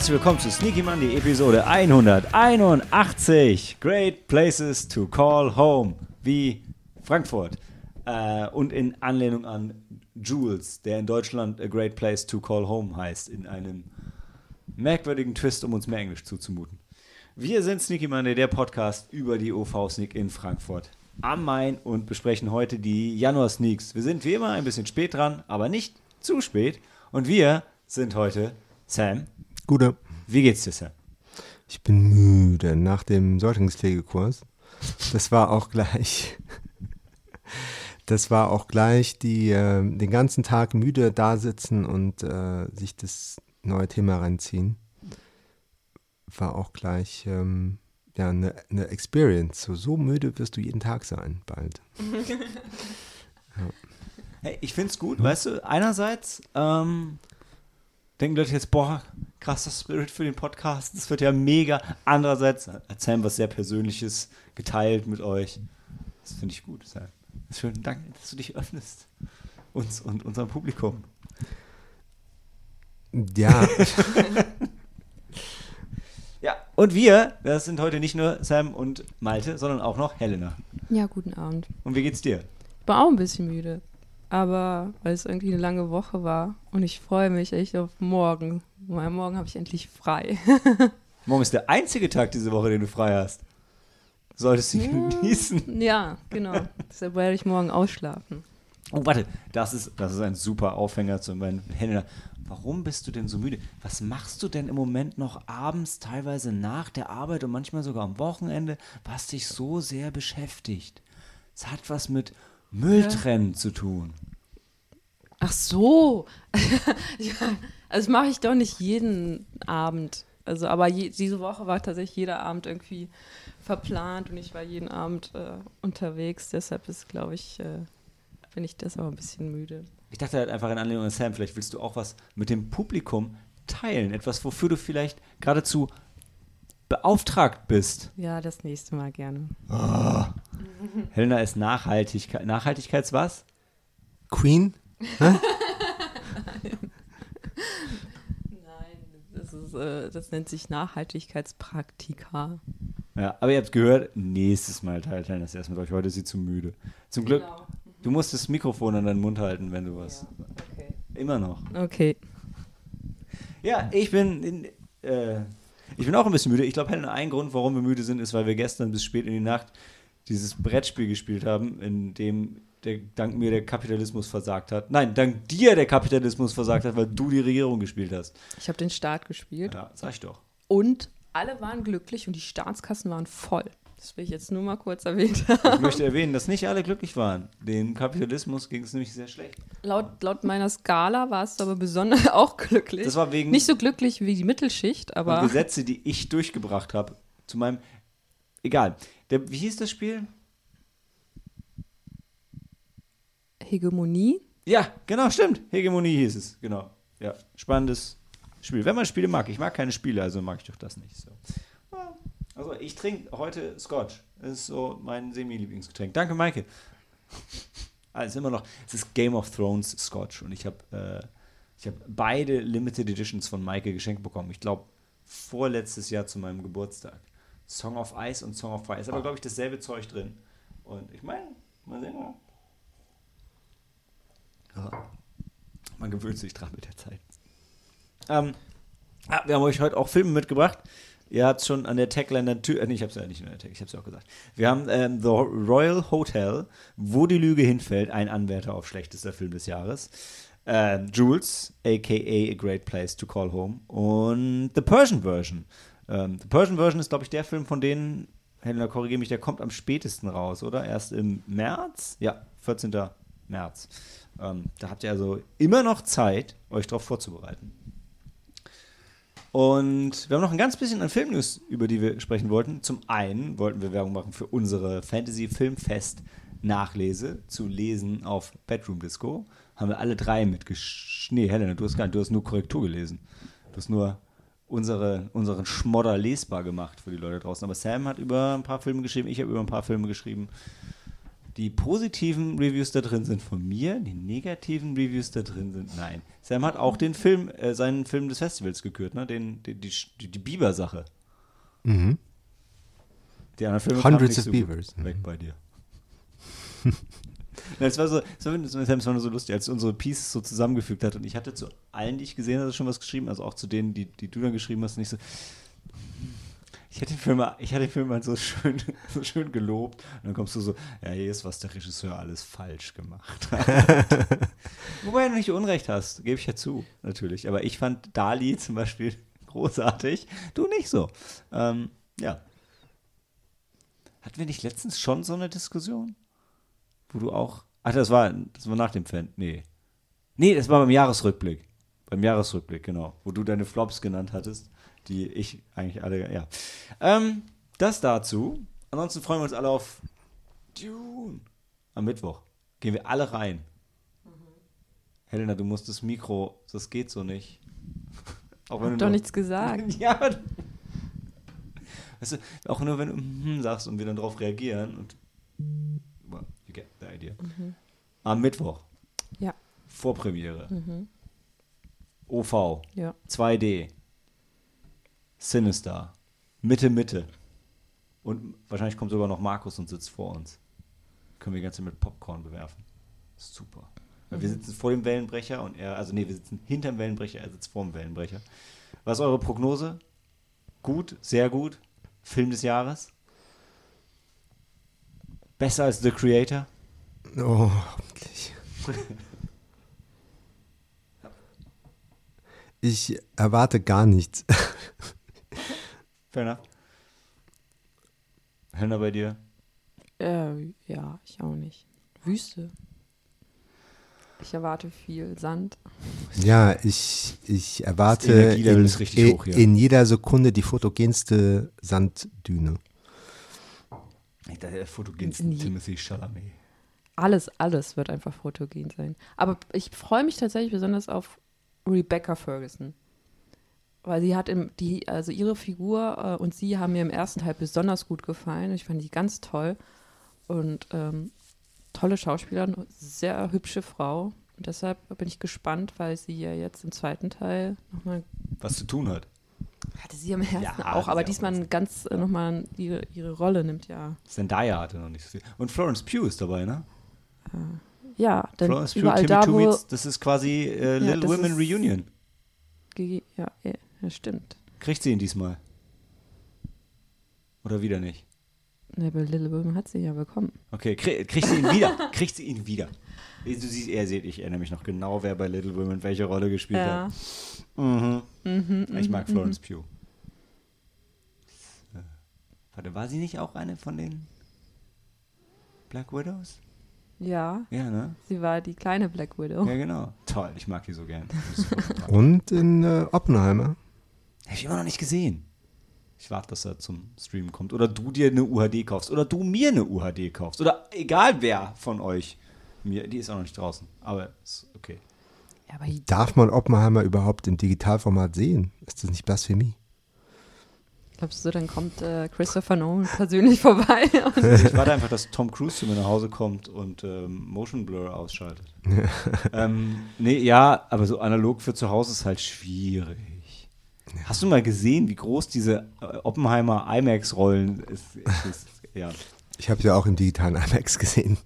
Herzlich willkommen zu Sneaky Monday Episode 181. Great Places to Call Home. Wie Frankfurt. Äh, und in Anlehnung an Jules, der in Deutschland A Great Place to Call Home heißt, in einem merkwürdigen Twist, um uns mehr Englisch zuzumuten. Wir sind Sneaky Monday, der Podcast über die OV Sneak in Frankfurt am Main und besprechen heute die Januar Sneaks. Wir sind wie immer ein bisschen spät dran, aber nicht zu spät. Und wir sind heute Sam. Gute. Wie geht's dir, Sam? Ich bin müde nach dem Säuglingspflegekurs. Das war auch gleich. Das war auch gleich die äh, den ganzen Tag müde da sitzen und äh, sich das neue Thema reinziehen. War auch gleich ähm, ja eine ne Experience. So, so müde wirst du jeden Tag sein bald. Hey, ich find's gut, weißt du, einerseits ähm, denken Leute jetzt, boah, krasser Spirit für den Podcast, das wird ja mega. Andererseits hat Sam was sehr Persönliches geteilt mit euch. Das finde ich gut, Sam. Schönen Dank, dass du dich öffnest. Uns und unserem Publikum. Ja, Ja, und wir, das sind heute nicht nur Sam und Malte, sondern auch noch Helena. Ja, guten Abend. Und wie geht's dir? Ich war auch ein bisschen müde. Aber weil es irgendwie eine lange Woche war und ich freue mich echt auf morgen. Weil morgen habe ich endlich frei. Morgen ist der einzige Tag diese Woche, den du frei hast. Solltest du ihn genießen. ja, genau. Deshalb werde ich morgen ausschlafen. Oh, warte, das ist, das ist ein super Aufhänger zu meinen Helena. Warum bist du denn so müde? Was machst du denn im Moment noch abends, teilweise nach der Arbeit und manchmal sogar am Wochenende, was dich so sehr beschäftigt? Es hat was mit Mülltrennen zu tun. Ach so. ja, also das mache ich doch nicht jeden Abend. Also, aber je, diese Woche war tatsächlich jeder Abend irgendwie verplant und ich war jeden Abend äh, unterwegs. Deshalb ist, glaube ich, äh, bin ich das aber ein bisschen müde. Ich dachte halt einfach in Anlehnung an Sam, vielleicht willst du auch was mit dem Publikum teilen. Etwas, wofür du vielleicht geradezu beauftragt bist. Ja, das nächste Mal gerne. Helena ist Nachhaltigkeit. Nachhaltigkeits was? Queen. Nein, das, ist, äh, das nennt sich Nachhaltigkeitspraktika. Ja, aber ihr habt gehört, nächstes Mal teilt Helena das erst mit euch. Heute ist sie zu müde. Zum Glück, Genau. du musst das Mikrofon an deinen Mund halten, wenn du was. Okay. Immer noch. okay. Ja, ich bin. In, äh, ich bin auch ein bisschen müde. Ich glaube, Helena, ein Grund, warum wir müde sind, ist, weil wir gestern bis spät in die Nacht dieses Brettspiel gespielt haben, in dem der, dank mir der Kapitalismus versagt hat. Nein, dank dir der Kapitalismus versagt hat, weil du die Regierung gespielt hast. Ich habe den Start gespielt Ja, sag ich doch. und alle waren glücklich und die Staatskassen waren voll. Das will ich jetzt nur mal kurz erwähnt haben. Ich möchte erwähnen, dass nicht alle glücklich waren. Dem Kapitalismus ging es nämlich sehr schlecht. Laut, laut meiner Skala war es aber besonders auch glücklich. Das war wegen Nicht so glücklich wie die Mittelschicht, aber Gesetze, die ich durchgebracht habe. Zu meinem. Egal. Der, wie hieß das Spiel? Hegemonie. Ja, genau, stimmt. Hegemonie hieß es. Genau. Ja, spannendes Spiel. Wenn man Spiele mag. Ich mag keine Spiele, also mag ich doch das nicht. So. Also, ich trinke heute Scotch. Das ist so mein semi-Lieblingsgetränk. Danke, Maike. Also immer noch. Es ist Game of Thrones Scotch und ich habe äh, ich habe beide Limited Editions von Maike geschenkt bekommen. Ich glaube, vorletztes Jahr zu meinem Geburtstag. Song of Ice und Song of Fire. Ist aber, glaube ich, dasselbe Zeug drin. Und ich meine, mal sehen. Ja. Ja. Man gewöhnt sich dran mit der Zeit. Ähm, ah, wir haben euch heute auch Filme mitgebracht. Ihr habt schon an der Tagline natürlich, äh, nee, ich habe es ja nicht in der Tag, ich habe es ja auch gesagt. Wir haben ähm, The Royal Hotel, wo die Lüge hinfällt, ein Anwärter auf schlechtester Film des Jahres. Ähm, Jules, aka A Great Place to Call Home und The Persian Version. Ähm, The Persian Version ist, glaube ich, der Film von denen, Helena, korrigiere mich, der kommt am spätesten raus, oder? Erst im März? Ja, 14. März. Ähm, da habt ihr also immer noch Zeit, euch darauf vorzubereiten. Und wir haben noch ein ganz bisschen an Filmnews, über die wir sprechen wollten. Zum einen wollten wir Werbung machen für unsere Fantasy Filmfest Nachlese zu lesen auf Bedroom Disco. Haben wir alle drei mitgesch... Nee, Helena, du hast gar nicht, du hast nur Korrektur gelesen. Du hast nur unsere, unseren Schmodder lesbar gemacht für die Leute draußen. Aber Sam hat über ein paar Filme geschrieben, ich habe über ein paar Filme geschrieben, die positiven Reviews da drin sind von mir, die negativen Reviews da drin sind nein. Sam hat auch den Film, äh, seinen Film des Festivals gekürt, ne? Den, den die, die, die Biber-Sache. Mhm. Die anderen Filme Hundreds of so Beavers. Weg bei dir. Es war so, es war, so lustig, als unsere Pieces so zusammengefügt hat und ich hatte zu allen, die ich gesehen hatte, schon was geschrieben, also auch zu denen, die, die du dann geschrieben hast, nicht so. Ich hatte den Film, mal- ich hatte den Film mal so schön, so schön gelobt und dann kommst du so, ja, hier ist, was der Regisseur alles falsch gemacht hat. Wobei du nicht Unrecht hast, gebe ich ja zu, natürlich. Aber ich fand Dali zum Beispiel großartig, du nicht so. Ähm, ja. Hatten wir nicht letztens schon so eine Diskussion? Wo du auch. Ach, das war, das war nach dem Fan. Nee. Nee, das war beim Jahresrückblick. Beim Jahresrückblick, genau. Wo du deine Flops genannt hattest, die ich eigentlich alle, ja. Ähm, das dazu. Ansonsten freuen wir uns alle auf Dune. Am Mittwoch. Gehen wir alle rein. Helena, du musst das Mikro, das geht so nicht. Auch wenn Hab du doch nichts gesagt. ja, aber. Weißt du, auch nur wenn du mhm sagst und wir dann darauf reagieren und. Well, you get the idea. Am Mittwoch. Ja. Vorpremiere. Mhm. OV. Ja. 2D. Sinister. Mitte, Mitte. Und wahrscheinlich kommt sogar noch Markus und sitzt vor uns. Können wir die ganze Zeit mit Popcorn bewerfen. Super. Weil wir sitzen vor dem Wellenbrecher und er, also nee, wir sitzen hinterm Wellenbrecher, er sitzt vor dem Wellenbrecher. Was ist eure Prognose? Gut, sehr gut. Film des Jahres? Besser als The Creator? Oh, hoffentlich. Ich erwarte gar nichts. Fair enough. Helena bei dir? Äh, ja, ich auch nicht. Wüste. Ich erwarte viel Sand. Ja, ich, ich erwarte in, ist richtig in, hoch hier. in jeder Sekunde die fotogenste Sanddüne. Ich dachte, der fotogenste. Timothy Chalamet. Alles, alles wird einfach fotogen sein. Aber ich freue mich tatsächlich besonders auf Rebecca Ferguson. Weil sie hat im, die, also ihre Figur äh, und sie haben mir im ersten Teil besonders gut gefallen. Ich fand die ganz toll. Und ähm, tolle Schauspielerin, sehr hübsche Frau. Und deshalb bin ich gespannt, weil sie ja jetzt im zweiten Teil nochmal Was zu tun hat. hatte sie am ersten Ja, auch, aber auch diesmal alles. ganz äh, nochmal ihre, ihre Rolle nimmt, ja. Zendaya hatte noch nicht so viel. Und Florence Pugh ist dabei, ne? Ja, denn Florence Pugh, überall Timmy da, wo. meets, das ist quasi äh, Little das Women ist- Reunion. Ja, ja, ja, stimmt. Kriegt sie ihn diesmal? Oder wieder nicht? Ne, bei Little Women hat sie ja bekommen. Okay, krieg, kriegt sie ihn wieder? kriegt sie ihn wieder? Du siehst, er seht, ich erinnere mich noch genau, wer bei Little Women welche Rolle gespielt Ja. hat. Mhm. Mhm, Ich mhm, mag Florence Pugh. Äh, Warte, war sie nicht auch eine von den Black Widows? Ja, Ja, ne? sie war die kleine Black Widow. Ja, genau. Toll, ich mag die so gern. Und in äh, Oppenheimer. Hab ich immer noch nicht gesehen. Ich warte, dass er zum Stream kommt. Oder du dir eine UHD kaufst. Oder du mir eine UHD kaufst. Oder egal wer von euch. Mir, die ist auch noch nicht draußen. Aber ist okay. Ja, aber Darf man Oppenheimer überhaupt im Digitalformat sehen? Ist das nicht Blasphemie? Glaubst du, dann kommt äh, Christopher Nolan persönlich vorbei? Ich warte einfach, dass Tom Cruise zu mir nach Hause kommt und ähm, Motion Blur ausschaltet. ähm, nee, ja, aber so analog für zu Hause ist halt schwierig. Hast du mal gesehen, wie groß diese äh, Oppenheimer IMAX-Rollen ist? ist? Ja. Ich habe ja auch im digitalen IMAX gesehen.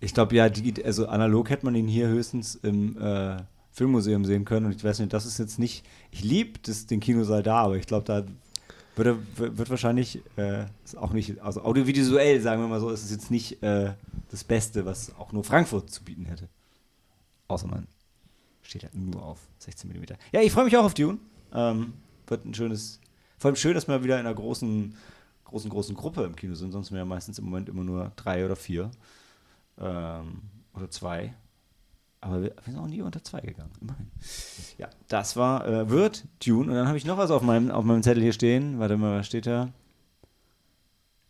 Ich glaube, ja, die, also analog hätte man ihn hier höchstens im äh, Filmmuseum sehen können. Und ich weiß nicht, das ist jetzt nicht. Ich liebe den Kinosaal da, aber ich glaube, da wird, er- wird wahrscheinlich äh, auch nicht, also audiovisuell, sagen wir mal so, ist es jetzt nicht äh, das Beste, was auch nur Frankfurt zu bieten hätte. Außer man steht halt nur auf 16 mm. Ja, ich freue mich auch auf Dune. Ähm, wird ein schönes, vor allem schön, dass wir wieder in einer großen, großen, großen Gruppe im Kino sind. Sonst sind wir ja meistens im Moment immer nur drei oder vier. Ähm, oder zwei. Aber wir, sind auch nie unter zwei gegangen, immerhin. Ja, das war, äh, wird Dune. Und dann habe ich noch was auf meinem, auf meinem Zettel hier stehen. Warte mal, was steht da?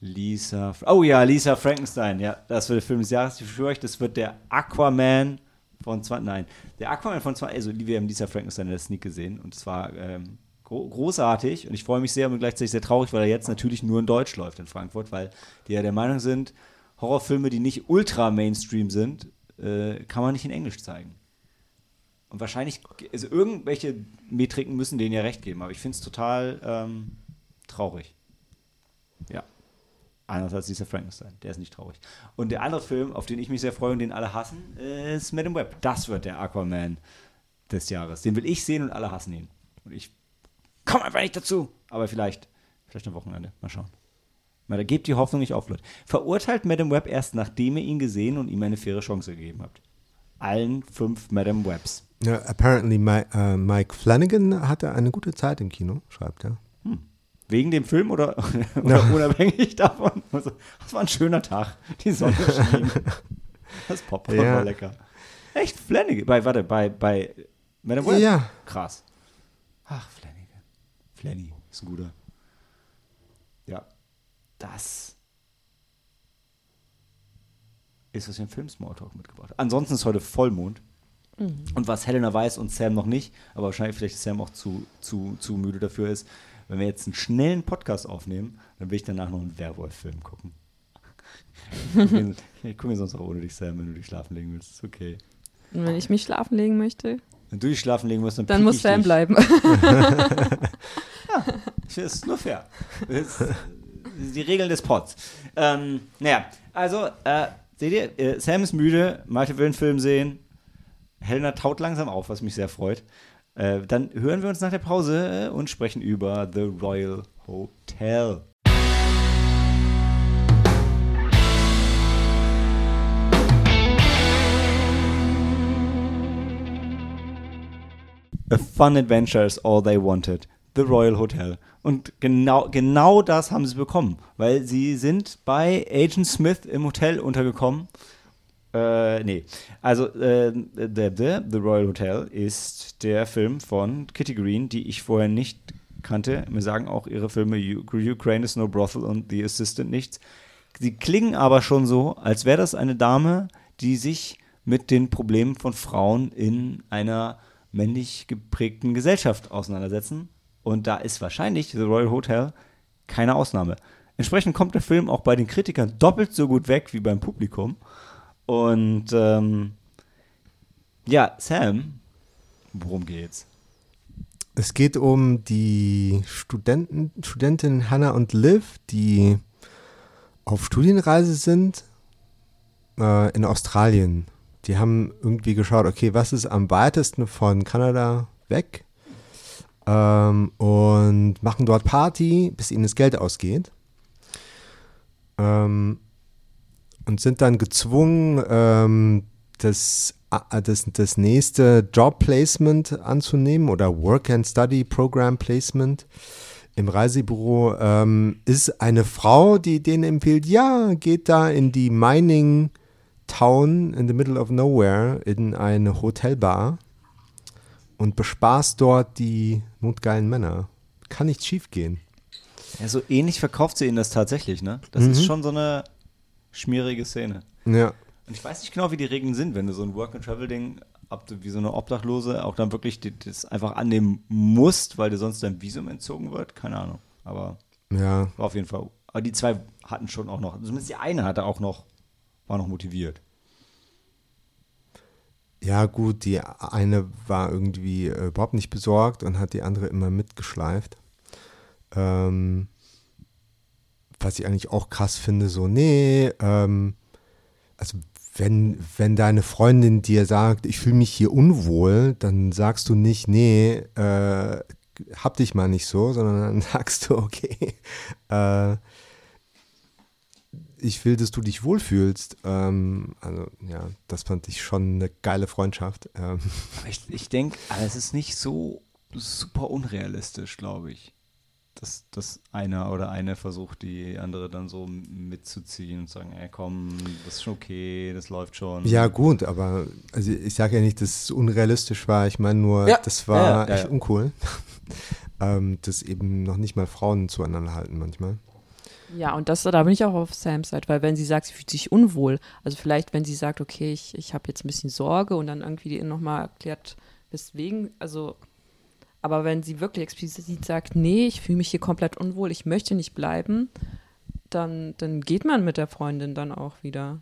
Lisa. Oh ja, Lisa Frankenstein. Ja, das wird der Film des Jahres. Ich schwöre euch, das wird der Aquaman von 20. Nein, der Aquaman von 20. Also, wir haben Lisa Frankenstein in der Sneak gesehen. Und es war ähm, gro großartig. Und ich freue mich sehr und gleichzeitig sehr traurig, weil er jetzt natürlich nur in Deutsch läuft in Frankfurt, weil die ja der Meinung sind, Horrorfilme, die nicht ultra Mainstream sind, äh, kann man nicht in Englisch zeigen. Und wahrscheinlich, also irgendwelche Metriken müssen denen ja recht geben, aber ich finde es total ähm, traurig. Ja. Als dieser Frankenstein, der ist nicht traurig. Und der andere Film, auf den ich mich sehr freue und den alle hassen, ist Madame Web. Das wird der Aquaman des Jahres. Den will ich sehen und alle hassen ihn. Und ich komme einfach nicht dazu. Aber vielleicht, vielleicht am Wochenende. Mal schauen. Da gebt die Hoffnung nicht auf, Leute. Verurteilt Madame Web erst, nachdem ihr ihn gesehen und ihm eine faire Chance gegeben habt. Allen fünf Madame Webs. Ja, apparently Mike, uh, Mike Flanagan hatte eine gute Zeit im Kino, schreibt er. Hm. Wegen dem Film oder, oder unabhängig davon? Also, das war ein schöner Tag. Die Sonne schien. Das Popcorn ja. war lecker. Echt Flanagan? Bei, warte, bei, bei Madame Web? Ja. Krass. Ach, Flanagan. Flanny ist ein guter. Das ist, was ich im Film Smalltalk mitgebracht habe. Ansonsten ist heute Vollmond. Mhm. Und was Helena weiß und Sam noch nicht, aber wahrscheinlich vielleicht Sam auch zu, zu, zu müde dafür ist, wenn wir jetzt einen schnellen Podcast aufnehmen, dann will ich danach noch einen Werwolf-Film gucken. ich gucke mir sonst auch ohne dich, Sam, wenn du dich schlafen legen willst. Ist okay. Und wenn ich mich schlafen legen möchte? Wenn du dich schlafen legen musst, dann Dann muss Sam dich. bleiben. ja, das ist nur fair. Ist die Regeln des Pods. Ähm, naja, also, äh, seht ihr, äh, Sam ist müde, Malte will einen Film sehen, Helena taut langsam auf, was mich sehr freut. Äh, dann hören wir uns nach der Pause und sprechen über The Royal Hotel. A fun adventure is all they wanted. The Royal Hotel. Und genau, genau das haben sie bekommen, weil sie sind bei Agent Smith im Hotel untergekommen äh, nee. Also, äh, the, the, the Royal Hotel ist der Film von Kitty Green, die ich vorher nicht kannte. Mir sagen auch ihre Filme Ukraine is no brothel und The Assistant nichts. Sie klingen aber schon so, als wäre das eine Dame, die sich mit den Problemen von Frauen in einer männlich geprägten Gesellschaft auseinandersetzen. Und da ist wahrscheinlich The Royal Hotel keine Ausnahme. Entsprechend kommt der Film auch bei den Kritikern doppelt so gut weg wie beim Publikum. Und ähm, ja, Sam, worum geht's? Es geht um die Studenten, Studentin Hannah und Liv, die auf Studienreise sind äh, in Australien. Die haben irgendwie geschaut, okay, was ist am weitesten von Kanada weg? Ähm, und machen dort Party, bis ihnen das Geld ausgeht. Ähm, und sind dann gezwungen, ähm, das, äh, das, das nächste Job Placement anzunehmen oder Work and Study Program Placement im Reisebüro. Ähm, ist eine Frau, die denen empfiehlt, ja, geht da in die Mining Town in the middle of nowhere in eine Hotelbar und bespaßt dort die notgeilen Männer. Kann nicht schief gehen. Ja, so ähnlich verkauft sie ihnen das tatsächlich, ne? Das mhm. ist schon so eine schmierige Szene. Ja. Und ich weiß nicht genau, wie die Regeln sind, wenn du so ein Work-and-Travel-Ding, wie so eine Obdachlose, auch dann wirklich das einfach annehmen musst, weil dir sonst dein Visum entzogen wird. Keine Ahnung. Aber ja. war auf jeden Fall. Aber die zwei hatten schon auch noch, zumindest die eine hatte auch noch, war noch motiviert. Ja, gut, die eine war irgendwie äh, überhaupt nicht besorgt und hat die andere immer mitgeschleift. Ähm, was ich eigentlich auch krass finde, so, nee, ähm, also wenn, wenn deine Freundin dir sagt, ich fühle mich hier unwohl, dann sagst du nicht, nee, äh, hab dich mal nicht so, sondern dann sagst du, okay, äh, ich will, dass du dich wohlfühlst. Ähm, also ja, das fand ich schon eine geile Freundschaft. Ähm. Ich, ich denke, es ist nicht so super unrealistisch, glaube ich dass, dass einer oder eine versucht, die andere dann so mitzuziehen und sagen, ey komm, das ist schon okay, das läuft schon. Ja gut, aber also ich sage ja nicht, dass es unrealistisch war. Ich meine nur, ja. das war ja, ja, echt uncool, ähm, dass eben noch nicht mal Frauen zueinander halten manchmal. Ja, und das, da bin ich auch auf Sams Seite, weil wenn sie sagt, sie fühlt sich unwohl, also vielleicht, wenn sie sagt, okay, ich, ich habe jetzt ein bisschen Sorge und dann irgendwie nochmal erklärt, weswegen, also aber wenn sie wirklich explizit sagt, nee, ich fühle mich hier komplett unwohl, ich möchte nicht bleiben, dann, dann geht man mit der Freundin dann auch wieder.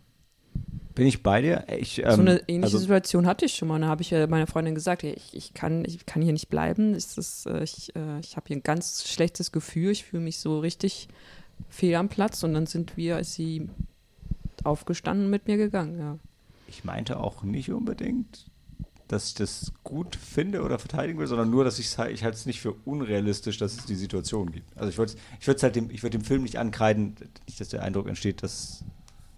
Bin ich bei dir? Ich, ähm, so eine ähnliche also, Situation hatte ich schon mal. Da habe ich ja meiner Freundin gesagt, ich, ich, kann, ich kann hier nicht bleiben. Ist das, äh, ich äh, ich habe hier ein ganz schlechtes Gefühl. Ich fühle mich so richtig fehl am Platz. Und dann sind wir, ist sie aufgestanden mit mir gegangen, ja. Ich meinte auch nicht unbedingt, dass ich das gut finde oder verteidigen will, sondern nur, dass ich halt, ich halte es nicht für unrealistisch, dass es die Situation gibt. Also ich würde ich würde halt dem, ich würde dem Film nicht ankreiden, nicht, dass der Eindruck entsteht, dass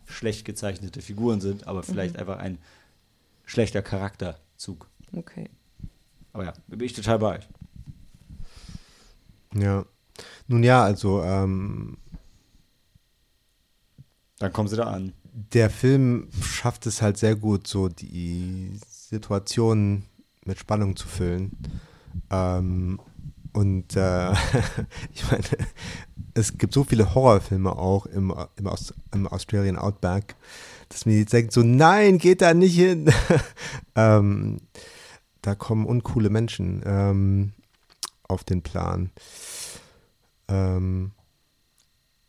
schlecht gezeichnete Figuren sind, aber vielleicht Mhm. einfach ein schlechter Charakterzug. Okay. Aber ja, da bin ich total bei euch. Ja. Nun ja, also ähm, Dann kommen sie da an. der Film schafft es halt sehr gut, so die Situation mit Spannung zu füllen. Ähm, und äh, ich meine, es gibt so viele Horrorfilme auch im, im, Aus, im Australian Outback, dass mir jetzt denkt so, nein, geht da nicht hin. ähm, da kommen uncoole Menschen ähm, auf den Plan. Ähm,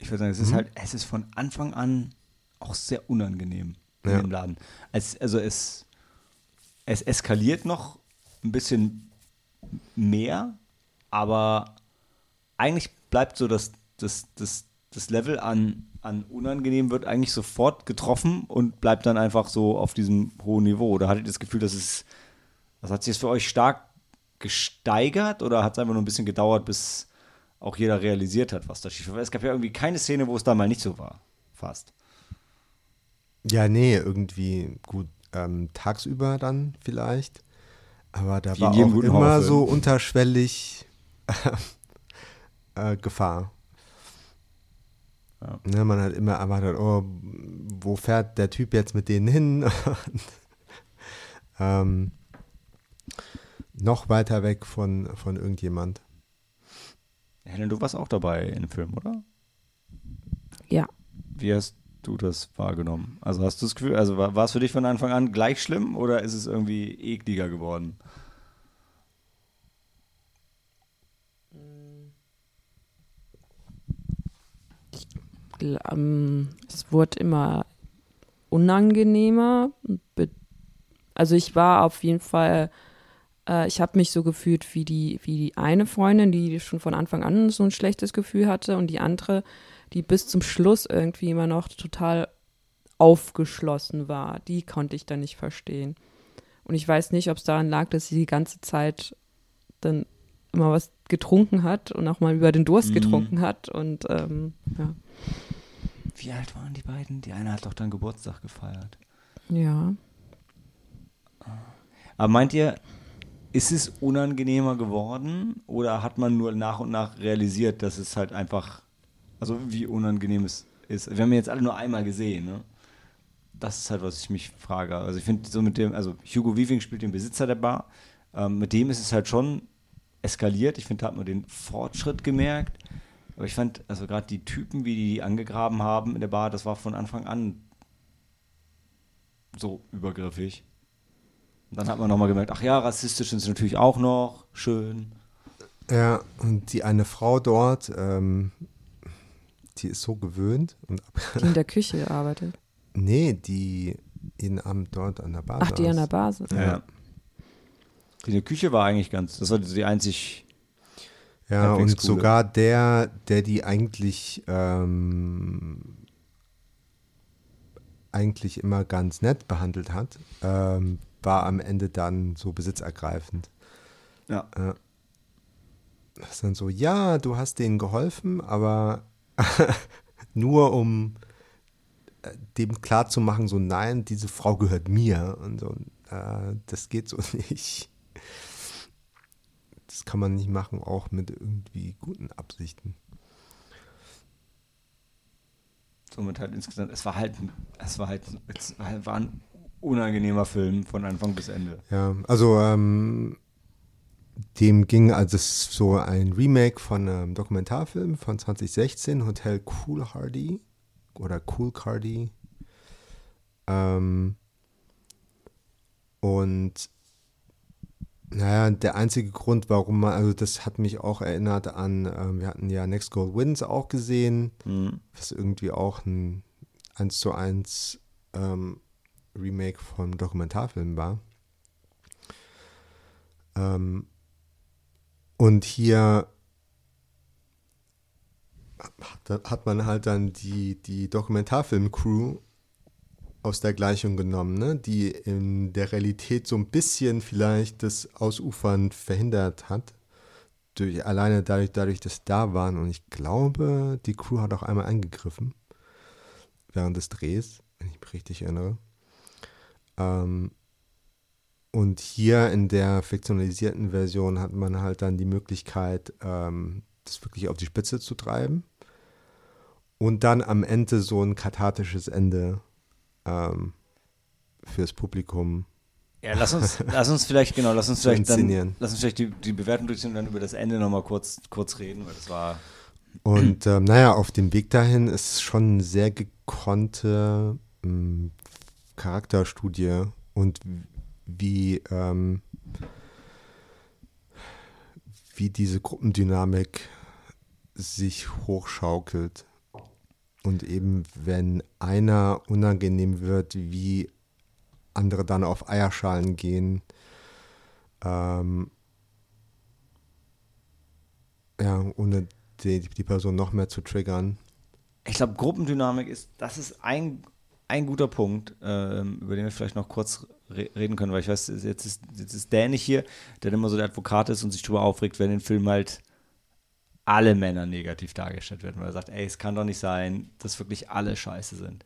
Ich würde sagen, es ist Mhm. halt, es ist von Anfang an auch sehr unangenehm in Ja. dem Laden. Es, also es, es eskaliert noch ein bisschen mehr, aber eigentlich bleibt so das, das, das, das Level an, an unangenehm wird eigentlich sofort getroffen und bleibt dann einfach so auf diesem hohen Niveau. Oder hattet ihr das Gefühl, dass es, das hat sich das für euch stark gesteigert oder hat es einfach nur ein bisschen gedauert, bis auch jeder realisiert hat, was da schief war? Es gab ja irgendwie keine Szene, wo es da mal nicht so war. Fast. Ja, nee, irgendwie gut ähm, tagsüber dann vielleicht. Aber da Wie war auch immer Horrorfilm. so unterschwellig äh, Gefahr. Ja. Ne, man hat immer erwartet, oh, wo fährt der Typ jetzt mit denen hin? Ähm, noch weiter weg von, von irgendjemand. Helen, du warst auch dabei in dem Film, oder? Ja. Wie hast du das wahrgenommen? Also hast du das Gefühl, also war, war es für dich von Anfang an gleich schlimm oder ist es irgendwie ekliger geworden? Ähm, es wurde immer unangenehmer. Also ich war auf jeden Fall, äh, ich habe mich so gefühlt wie die, wie die eine Freundin, die schon von Anfang an so ein schlechtes Gefühl hatte und die andere, die bis zum Schluss irgendwie immer noch total aufgeschlossen war. Die konnte ich dann nicht verstehen. Und ich weiß nicht, ob es daran lag, dass sie die ganze Zeit dann immer was getrunken hat und auch mal über den Durst Mhm. getrunken hat und ähm, ja. Wie alt waren die beiden? Die eine hat doch dann Geburtstag gefeiert. Ja. Aber meint ihr, ist es unangenehmer geworden oder hat man nur nach und nach realisiert, dass es halt einfach, also wie unangenehm es ist? Wir haben ihn jetzt alle nur einmal gesehen, ne? Das ist halt, was ich mich frage. Also ich finde so mit dem, also Hugo Weaving spielt den Besitzer der Bar. Ähm, mit dem ist es halt schon eskaliert. Ich finde, da hat man den Fortschritt gemerkt. Aber ich fand, also gerade die Typen, wie die die angegraben haben in der Bar, das war von Anfang an so übergriffig. Und dann hat man nochmal gemerkt, ach ja, rassistisch sind sie natürlich auch noch. Schön. Ja, und die eine Frau dort, ähm, die ist so gewöhnt. Und Die in der Küche arbeitet. nee, die jeden Abend dort an der Bar Ach, die an der. Basis. Ja. Die Küche war eigentlich ganz, das war die einzig, Ja, und coole. sogar der, der die eigentlich ähm, eigentlich immer ganz nett behandelt hat, ähm, war am Ende dann so besitzergreifend. ja. Ja. Das ist dann so, ja, du hast denen geholfen, aber nur um äh, dem klarzumachen, so nein, diese Frau gehört mir und so, äh, das geht so nicht. Das kann man nicht machen, auch mit irgendwie guten Absichten. somit halt insgesamt, es war halt, es war halt, es war war ein unangenehmer Film von Anfang bis Ende. Ja, also ähm, dem ging, also es ist so ein Remake von einem Dokumentarfilm von 2016, Hotel Cool Hardy oder Cool Cardi. Ähm, und Naja, der einzige Grund, warum man, also das hat mich auch erinnert an, ähm, wir hatten ja Next Gold Wins auch gesehen, Mhm. was irgendwie auch ein 1 zu 1 ähm, Remake vom Dokumentarfilm war. Ähm, und hier hat, man halt dann die, die Dokumentarfilm-Crew aus der Gleichung genommen, ne? die in der Realität so ein bisschen vielleicht das Ausufern verhindert hat. Durch, alleine dadurch, dadurch, dass da waren. Und ich glaube, die Crew hat auch einmal eingegriffen während des Drehs, wenn ich mich richtig erinnere. Ähm, und hier in der fiktionalisierten Version hat man halt dann die Möglichkeit, ähm, das wirklich auf die Spitze zu treiben. Und dann am Ende so ein kathartisches Ende ähm, fürs Publikum. Ja, lass uns, lass uns vielleicht, genau, lass uns vielleicht dann, lass uns vielleicht die, die Bewertung durchziehen und dann über das Ende nochmal kurz, kurz reden, weil das war, Und ähm, naja, auf dem Weg dahin ist schon eine sehr gekonnte ähm, Charakterstudie und wie, ähm, wie diese Gruppendynamik sich hochschaukelt. Und eben, wenn einer unangenehm wird, wie andere dann auf Eierschalen gehen. Ähm, ja, ohne die, die Person noch mehr zu triggern. ich glaube, Gruppendynamik ist, das ist ein, ein guter Punkt, ähm, über den wir vielleicht noch kurz re reden können, weil ich weiß, jetzt ist, jetzt ist Dan nicht hier, der immer so der Advokat ist und sich darüber aufregt, wenn in Film halt alle Männer negativ dargestellt werden, weil er sagt, ey, es kann doch nicht sein, dass wirklich alle scheiße sind.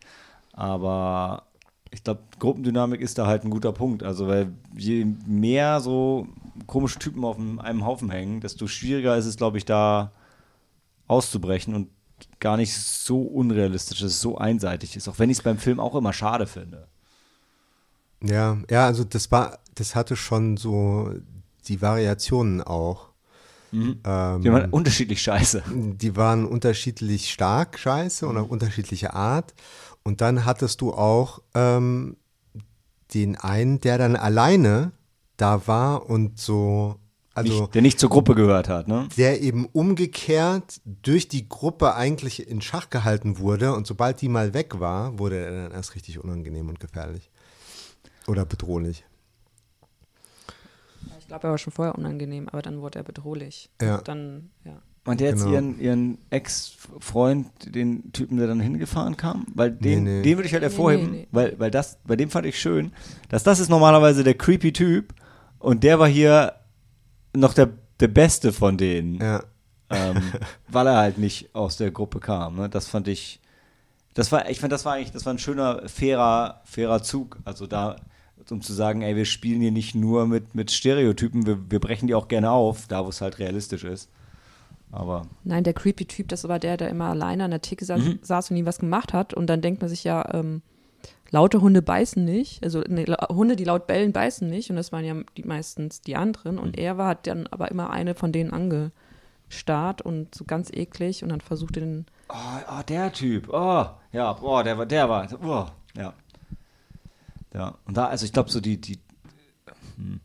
Aber ich glaube, Gruppendynamik ist da halt ein guter Punkt. Also, weil je mehr so komische Typen auf einem Haufen hängen, desto schwieriger ist es, glaube ich, da auszubrechen und gar nicht so unrealistisch ist, so einseitig ist, auch wenn ich es beim Film auch immer schade finde. Ja, ja, also das war, das hatte schon so die Variationen auch. Ähm, Die waren unterschiedlich scheiße. die waren unterschiedlich stark scheiße und auf unterschiedliche Art. Und dann hattest du auch ähm, den einen, der dann alleine da war und so, also nicht, der nicht zur Gruppe gehört hat, ne? der eben umgekehrt durch die Gruppe eigentlich in Schach gehalten wurde und sobald die mal weg war, wurde er dann erst richtig unangenehm und gefährlich. Oder bedrohlich. Ich glaube, er war schon vorher unangenehm, aber dann wurde er bedrohlich. Ja. Und Dann, ja. Meint ihr jetzt Genau. ihren, ihren Ex-Freund, den Typen, der dann hingefahren kam? Weil den, Nee, nee. den würde ich halt Nee, hervorheben, nee, nee. Weil, weil das, bei dem fand ich schön, dass das ist normalerweise der creepy Typ und der war hier noch der, der Beste von denen. Ja. ähm, weil er halt nicht aus der Gruppe kam. Ne? Das fand ich, das war, ich fand, das war eigentlich, das war ein schöner, fairer, fairer Zug. Also da, um zu sagen, ey, wir spielen hier nicht nur mit, mit Stereotypen, wir, wir brechen die auch gerne auf, da wo es halt realistisch ist. Aber Nein, der creepy Typ, das war der, der immer alleine an der Theke sa Mhm. saß und nie was gemacht hat. Und dann denkt man sich ja, ähm, laute Hunde beißen nicht. Also la Hunde, die laut bellen, beißen nicht. Und das waren ja die meistens die anderen. Mhm. Und er war, hat dann aber immer eine von denen angestarrt und so ganz eklig und dann versuchte den. Oh, oh, der Typ. Oh, ja, oh, der war, der war, oh, ja. Ja, und da, also ich glaube, so die, die, hm,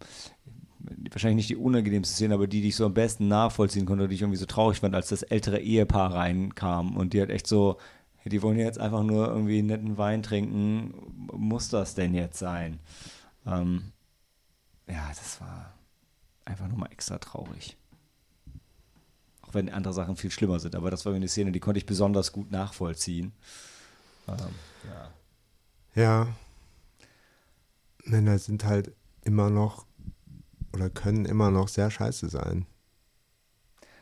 wahrscheinlich nicht die unangenehmste Szene, aber die, die ich so am besten nachvollziehen konnte, die ich irgendwie so traurig fand, als das ältere Ehepaar reinkam und die halt echt so, die wollen jetzt einfach nur irgendwie netten Wein trinken, muss das denn jetzt sein? Ähm, ja, das war einfach nochmal extra traurig. Auch wenn andere Sachen viel schlimmer sind. Aber das war eine Szene, die konnte ich besonders gut nachvollziehen. Ähm, ja. Ja. Männer sind halt immer noch oder können immer noch sehr scheiße sein.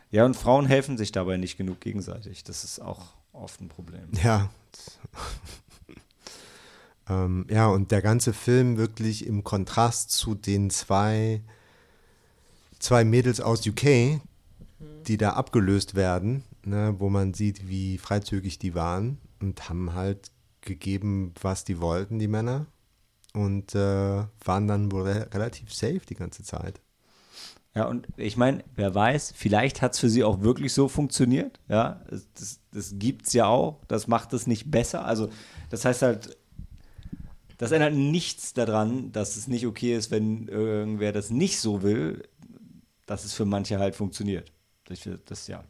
ja, und Frauen helfen sich dabei nicht genug gegenseitig. Das ist auch oft ein Problem. Ja. ähm, ja, und der ganze Film wirklich im Kontrast zu den zwei, zwei Mädels aus UK, die da abgelöst werden, ne, wo man sieht, wie freizügig die waren und haben halt gegeben, was die wollten, die Männer. Und äh, waren dann wohl re relativ safe die ganze Zeit. Ja, und ich meine, wer weiß, vielleicht hat es für sie auch wirklich so funktioniert. Ja, das, das gibt es ja auch. Das macht es nicht besser. Also, das heißt halt, das ändert nichts daran, dass es nicht okay ist, wenn irgendwer das nicht so will, dass es für manche halt funktioniert. Das, das ja.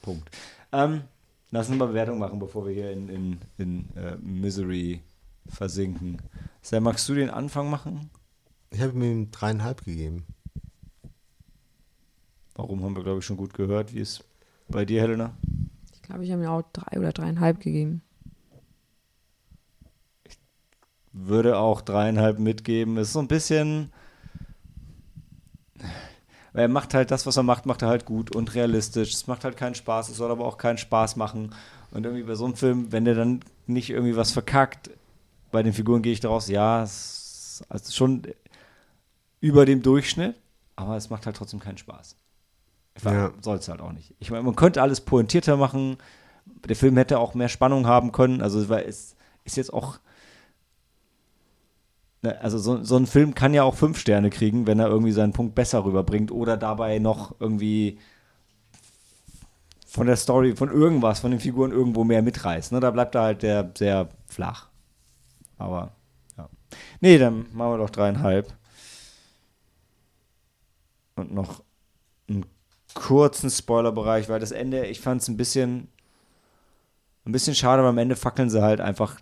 Punkt. Ähm, lass uns mal Bewertung machen, bevor wir hier in, in, in uh, Misery versinken. Sam, magst du den Anfang machen? Ich habe ihm dreieinhalb gegeben. Warum haben wir, glaube ich, schon gut gehört. Wie ist bei dir, Helena? Ich glaube, ich habe mir auch drei oder dreieinhalb gegeben. Ich würde auch dreieinhalb mitgeben. Es ist so ein bisschen. Er macht halt das, was er macht, macht er halt gut und realistisch. Es macht halt keinen Spaß, es soll aber auch keinen Spaß machen. Und irgendwie bei so einem Film, wenn der dann nicht irgendwie was verkackt, bei den Figuren gehe ich daraus, ja, es ist also schon über dem Durchschnitt, aber es macht halt trotzdem keinen Spaß. Ja. Soll es halt auch nicht. Ich meine, man könnte alles pointierter machen. Der Film hätte auch mehr Spannung haben können. Also es ist jetzt auch. Ne, also so, so ein Film kann ja auch fünf Sterne kriegen, wenn er irgendwie seinen Punkt besser rüberbringt oder dabei noch irgendwie von der Story, von irgendwas, von den Figuren irgendwo mehr mitreißt. Ne? Da bleibt er halt der sehr flach. Aber ja. Nee, dann machen wir doch dreieinhalb. Und noch kurzen Spoilerbereich, weil das Ende, ich fand es ein bisschen, ein bisschen schade, aber am Ende fackeln sie halt einfach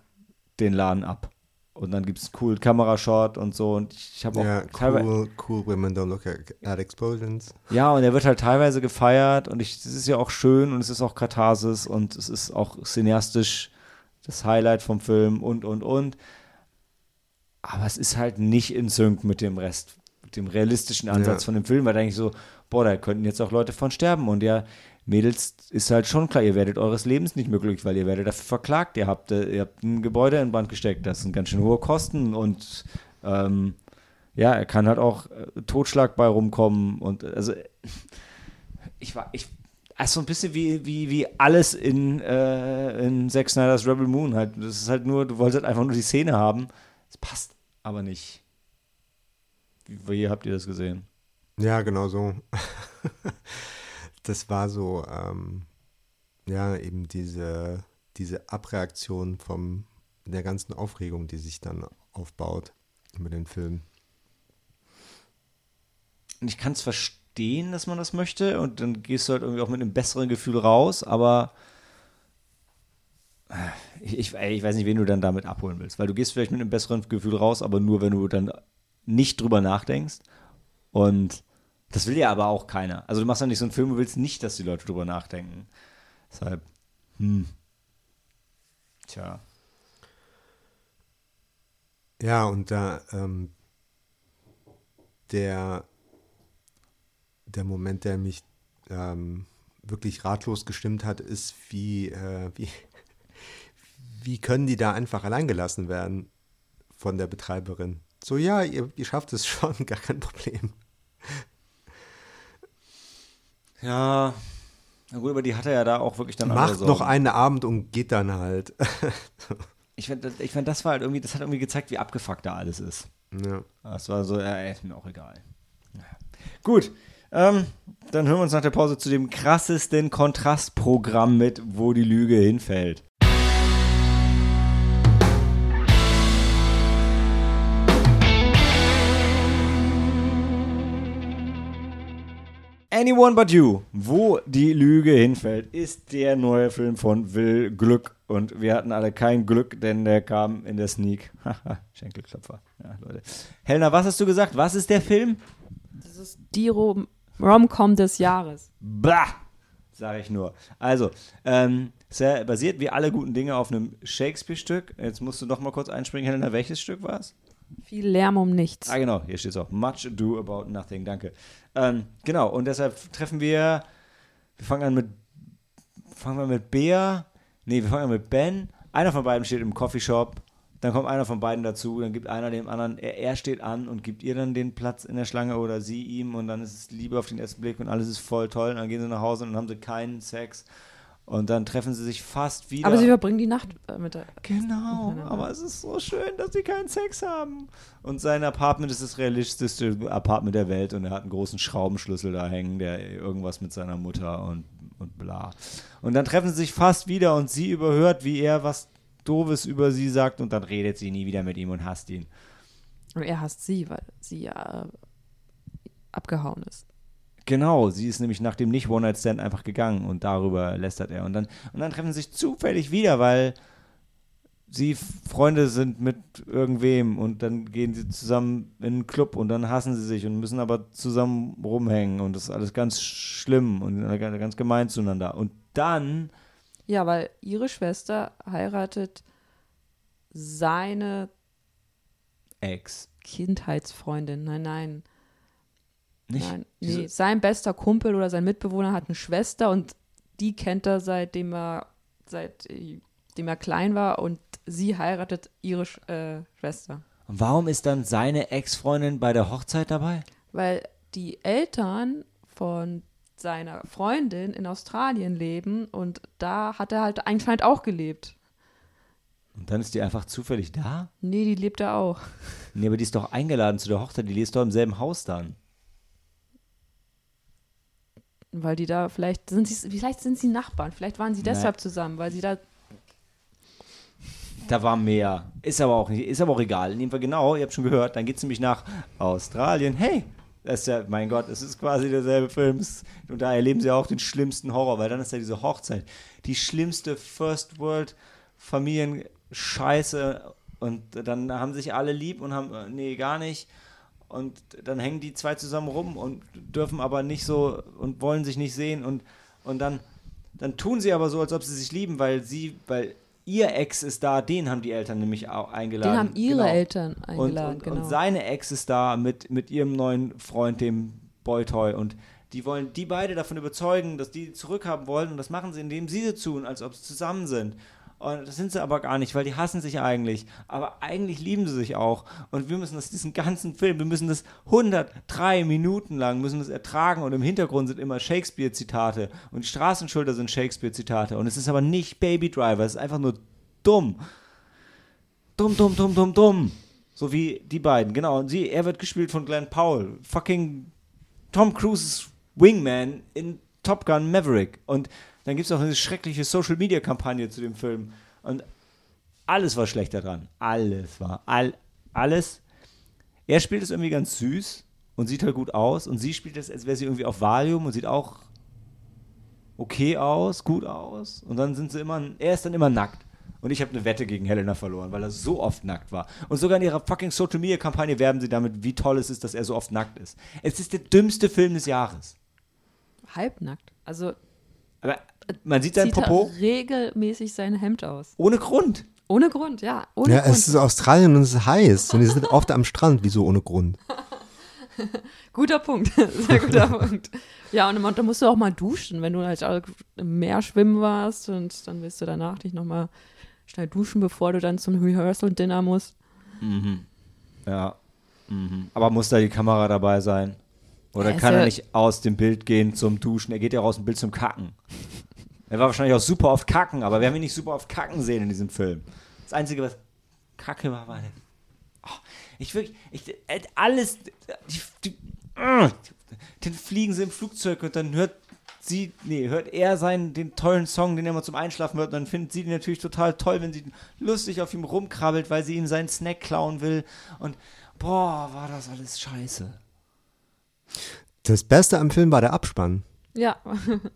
den Laden ab. Und dann gibt es einen coolen Kamerashot und so. Und ich habe auch. Ja, cool, cool women don't look at explosions. Ja, und er wird halt teilweise gefeiert und es ist ja auch schön und es ist auch Katharsis und es ist auch cineastisch das Highlight vom Film und, und, und. Aber es ist halt nicht in Sync mit dem Rest, mit dem realistischen Ansatz ja. von dem Film, weil da denke ich so, boah, da könnten jetzt auch Leute von sterben. Und ja, Mädels, ist halt schon klar, ihr werdet eures Lebens nicht mehr glücklich, weil ihr werdet dafür verklagt. Ihr habt, äh, ihr habt ein Gebäude in Brand gesteckt, das sind ganz schön hohe Kosten und ähm, ja, er kann halt auch äh, Totschlag bei rumkommen und also ich war, ich, also ein bisschen wie, wie, wie alles in, äh, in Zack Snyder's Rebel Moon halt. Das ist halt nur, du wolltest halt einfach nur die Szene haben. Es passt aber nicht. Wie, wie habt ihr das gesehen? Ja, genau so. das war so, ähm, ja, eben diese, diese Abreaktion von der ganzen Aufregung, die sich dann aufbaut über den Film. Und ich kann es verstehen, dass man das möchte und dann gehst du halt irgendwie auch mit einem besseren Gefühl raus, aber ich, ich weiß nicht, wen du dann damit abholen willst, weil du gehst vielleicht mit einem besseren Gefühl raus, aber nur, wenn du dann nicht drüber nachdenkst und das will ja aber auch keiner. Also du machst ja nicht so einen Film und willst nicht, dass die Leute drüber nachdenken. Deshalb, hm. Tja. Ja, und da ähm, der, der Moment, der mich ähm, wirklich ratlos gestimmt hat, ist, wie, äh, wie, wie können die da einfach allein gelassen werden von der Betreiberin? So, ja, ihr, ihr schafft es schon, gar kein Problem. Ja, na gut, aber die hat er ja da auch wirklich dann Macht noch einen Abend und geht dann halt. ich fand, ich fand, das war halt irgendwie, das hat irgendwie gezeigt, wie abgefuckt da alles ist. Ja. Das war so, ja, ist mir auch egal. Ja. Gut, ähm, dann hören wir uns nach der Pause zu dem krassesten Kontrastprogramm mit, wo die Lüge hinfällt. Anyone But You, wo die Lüge hinfällt, ist der neue Film von Will Glück. Und wir hatten alle kein Glück, denn der kam in der Sneak. Haha, Schenkelklopfer. Ja, Leute. Helena, was hast du gesagt? Was ist der Film? Das ist die Rom Romcom des Jahres. Bah! Sag ich nur. Also, ähm, basiert wie alle guten Dinge auf einem Shakespeare-Stück. Jetzt musst du doch mal kurz einspringen, Helena. Welches Stück war es? Viel Lärm um nichts. Ah, genau, hier steht es auch. Much ado about nothing, danke. Ähm, genau, und deshalb treffen wir, wir fangen an mit, fangen wir mit Bea, nee, wir fangen an mit Ben. Einer von beiden steht im Coffeeshop, dann kommt einer von beiden dazu, dann gibt einer dem anderen, er, er steht an und gibt ihr dann den Platz in der Schlange oder sie ihm und dann ist es Liebe auf den ersten Blick und alles ist voll toll und dann gehen sie nach Hause und dann haben sie keinen Sex und dann treffen sie sich fast wieder. Aber sie verbringen die Nacht äh, mit der. Genau, aber es ist so schön, dass sie keinen Sex haben. Und sein Apartment ist das realistischste Apartment der Welt und er hat einen großen Schraubenschlüssel da hängen, der irgendwas mit seiner Mutter und, und bla. Und dann treffen sie sich fast wieder und sie überhört, wie er was Doofes über sie sagt und dann redet sie nie wieder mit ihm und hasst ihn. Und er hasst sie, weil sie ja äh, abgehauen ist. Genau, sie ist nämlich nach dem nicht One-Night-Stand einfach gegangen und darüber lästert er. Und dann, und dann treffen sie sich zufällig wieder, weil sie Freunde sind mit irgendwem und dann gehen sie zusammen in einen Club und dann hassen sie sich und müssen aber zusammen rumhängen und das ist alles ganz schlimm und ganz gemein zueinander. Und dann. Ja, weil ihre Schwester heiratet seine Ex. Kindheitsfreundin. Nein, nein. Nicht? Nein, nee, sein bester Kumpel oder sein Mitbewohner hat eine Schwester und die kennt er seitdem er seitdem er klein war und sie heiratet ihre äh, Schwester. Und warum ist dann seine Ex-Freundin bei der Hochzeit dabei? Weil die Eltern von seiner Freundin in Australien leben und da hat er halt anscheinend auch gelebt. Und dann ist die einfach zufällig da? Nee, die lebt da auch. Nee, aber die ist doch eingeladen zu der Hochzeit, die ist doch im selben Haus dann. Weil die da, vielleicht sind sie, vielleicht sind sie Nachbarn, vielleicht waren sie deshalb zusammen, weil sie da Da war mehr. Ist aber auch nicht, ist aber auch egal. Nehmen wir genau, ihr habt schon gehört, dann geht es nämlich nach Australien. Hey, das ist ja, mein Gott, es ist quasi derselbe Film. Und da erleben sie auch den schlimmsten Horror, weil dann ist ja diese Hochzeit. Die schlimmste First World Familienscheiße. Und dann haben sich alle lieb und haben, äh, nee, gar nicht. Und dann hängen die zwei zusammen rum und dürfen aber nicht so und wollen sich nicht sehen. Und, und dann, dann tun sie aber so, als ob sie sich lieben, weil sie, weil ihr Ex ist da, den haben die Eltern nämlich auch eingeladen. den haben ihre Genau. Eltern Und, eingeladen, und, genau. und seine Ex ist da mit, mit ihrem neuen Freund, dem Boytoy. Und die wollen die beide davon überzeugen, dass die zurückhaben wollen. Und das machen sie, indem sie so tun, als ob sie zusammen sind. Und das sind sie aber gar nicht, weil die hassen sich eigentlich. Aber eigentlich lieben sie sich auch. Und wir müssen das, diesen ganzen Film, wir müssen das 103 Minuten lang, müssen das ertragen. Und im Hintergrund sind immer Shakespeare-Zitate. Und die Straßenschulter sind Shakespeare-Zitate. Und es ist aber nicht Baby Driver, es ist einfach nur dumm. Dumm, dumm, dumm, dumm, dumm. So wie die beiden, genau. Und sie, er wird gespielt von Glenn Powell. Fucking Tom Cruises Wingman in Top Gun Maverick. Und dann gibt es auch eine schreckliche Social-Media-Kampagne zu dem Film. Und alles war schlecht daran. Alles war. All, alles. Er spielt es irgendwie ganz süß und sieht halt gut aus. Und sie spielt es, als wäre sie irgendwie auf Valium und sieht auch okay aus, gut aus. Und dann sind sie immer, er ist dann immer nackt. Und ich habe eine Wette gegen Helena verloren, weil er so oft nackt war. Und sogar in ihrer fucking Social Media Kampagne werben sie damit, wie toll es ist, dass er so oft nackt ist. Es ist der dümmste Film des Jahres. Halbnackt. Also Aber man sieht sein Popo er regelmäßig sein Hemd aus. ohne Grund. Ohne Grund, ja. Ohne Ja, Grund. es ist Australien und es ist heiß. Und die sind oft am Strand. Wieso ohne Grund? Guter Punkt. Sehr guter Punkt. Ja, und da musst du auch mal duschen, wenn du halt im Meer schwimmen warst und dann willst du danach dich nochmal schnell duschen, bevor du dann zum Rehearsal-Dinner musst. Ja. Mhm. Aber muss da die Kamera dabei sein? Oder Ja, kann er ja- nicht aus dem Bild gehen zum Duschen? Er geht ja aus dem Bild zum Kacken. Er war wahrscheinlich auch super oft kacken, aber wir haben ihn nicht super oft kacken sehen in diesem Film. Das Einzige, was Kacke war, war. Oh, ich wirklich, ich, alles, die, die, äh, dann fliegen sie im Flugzeug und dann hört sie, nee, hört er seinen, den tollen Song, den er immer zum Einschlafen hört, und dann findet sie ihn natürlich total toll, wenn sie lustig auf ihm rumkrabbelt, weil sie ihm seinen Snack klauen will. Und boah, war das alles scheiße. Das Beste am Film war der Abspann. Ja.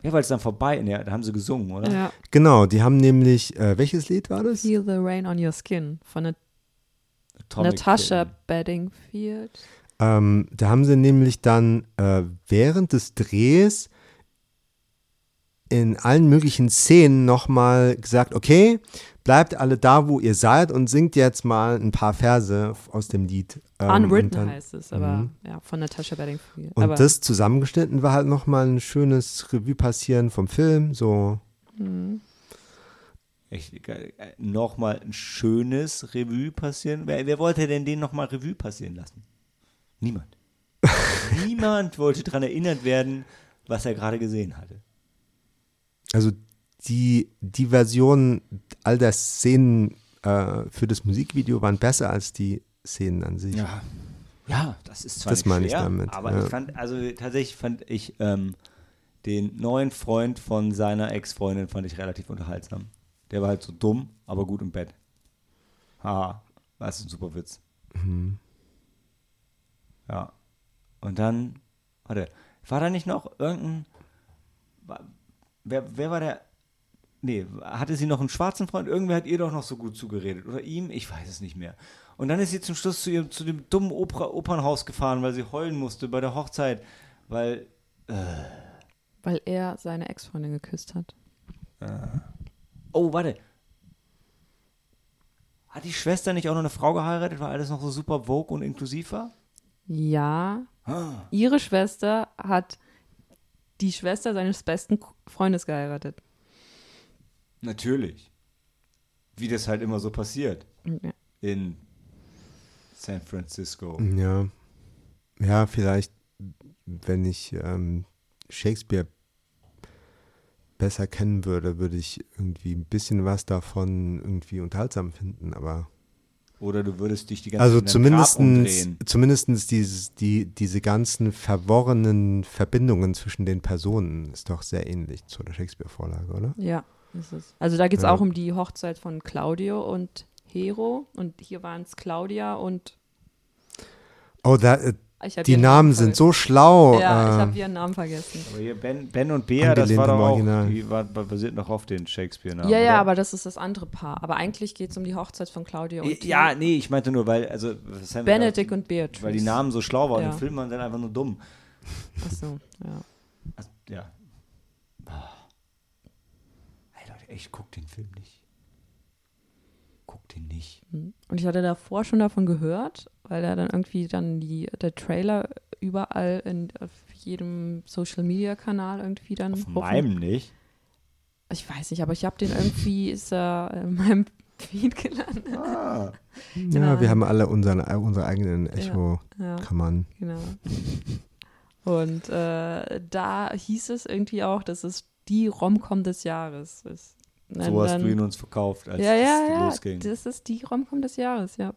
Ja, weil es dann vorbei, ja, da haben sie gesungen, oder? ja. Genau, die haben nämlich, äh, welches Lied war das? Feel the rain on your skin von Nat Atomic Natasha Kitten. Bedingfield. Ähm, da haben sie nämlich dann äh, während des Drehs in allen möglichen Szenen nochmal gesagt, okay, bleibt alle da, wo ihr seid und singt jetzt mal ein paar Verse aus dem Lied. Ähm, und Unwritten dann, heißt es, aber ja, von Natasha Bedingfield. Und aber, das zusammengeschnitten war halt nochmal ein schönes Revue passieren vom Film, so. Echt, geil. Äh, Nochmal ein schönes Revue passieren. Wer, wer wollte denn den nochmal Revue passieren lassen? Niemand. Niemand wollte daran erinnert werden, was er gerade gesehen hatte. Also die, die Version all der Szenen äh, für das Musikvideo waren besser als die Szenen an sich. Ja. Ja, das ist zwar Das nicht meine ich schwer, damit, aber ja. ich fand, also tatsächlich fand ich ähm, den neuen Freund von seiner Ex-Freundin fand ich relativ unterhaltsam. Der war halt so dumm, aber gut im Bett. Ha, das ist ein super Witz. Mhm. Ja. Und dann, warte, war da nicht noch irgendein, wer, wer war der, nee, hatte sie noch einen schwarzen Freund? Irgendwer hat ihr doch noch so gut zugeredet. Oder ihm? Ich weiß es nicht mehr. Und dann ist sie zum Schluss zu, ihrem, zu dem dummen Opera, Opernhaus gefahren, weil sie heulen musste bei der Hochzeit, weil, Weil er seine Ex-Freundin geküsst hat. oh, warte. Hat die Schwester nicht auch noch eine Frau geheiratet, weil alles noch so super vogue und inklusiv war? Ja. Ah. Ihre Schwester hat die Schwester seines besten Freundes geheiratet. Natürlich. Wie das halt immer so passiert Ja. in San Francisco. Ja. Ja, vielleicht, wenn ich ähm, Shakespeare besser kennen würde, würde ich irgendwie ein bisschen was davon irgendwie unterhaltsam finden, aber Oder du würdest dich die ganze also Zeit umdrehen. zumindestens dieses, die, diese ganzen verworrenen Verbindungen zwischen den Personen ist doch sehr ähnlich zu der Shakespeare-Vorlage, oder? Ja, ist es. Also da geht es Ja. auch um die Hochzeit von Claudio und Hero. Und hier waren es Claudia und Oh, da, die ihren Namen Namen sind so schlau. Ja, ich äh, habe ihren Namen vergessen. Aber hier Ben, ben und Bea, das war doch auch, Original. die war, basiert noch auf den Shakespeare-Namen. ja, ja, oder? aber das ist das andere Paar. Aber eigentlich geht es um die Hochzeit von Claudia und Ja, nee, ich meinte nur, weil, also, Sam, Benedict und Beatrice. weil die Namen so schlau waren, Ja. im Film waren dann einfach nur dumm. Achso, ja. Also, ja. Ah. Hey Leute, echt, guckt den Film nicht. Guckt den nicht. Und ich hatte davor schon davon gehört, weil er dann irgendwie dann die, der Trailer überall in, auf jedem Social Media Kanal irgendwie dann. Auf hoch- meinem nicht. Ich weiß nicht, aber ich habe den irgendwie, ist er in meinem Feed gelandet. Ah. ja, genau. wir haben alle unseren, unsere eigenen Echo-Kammern. Ja, genau. Und äh, da hieß es irgendwie auch, dass es die Romcom des Jahres ist. Und So hast dann- du ihn uns verkauft, als ja, ja, es ja, losging. das ist die Romcom des Jahres, ja.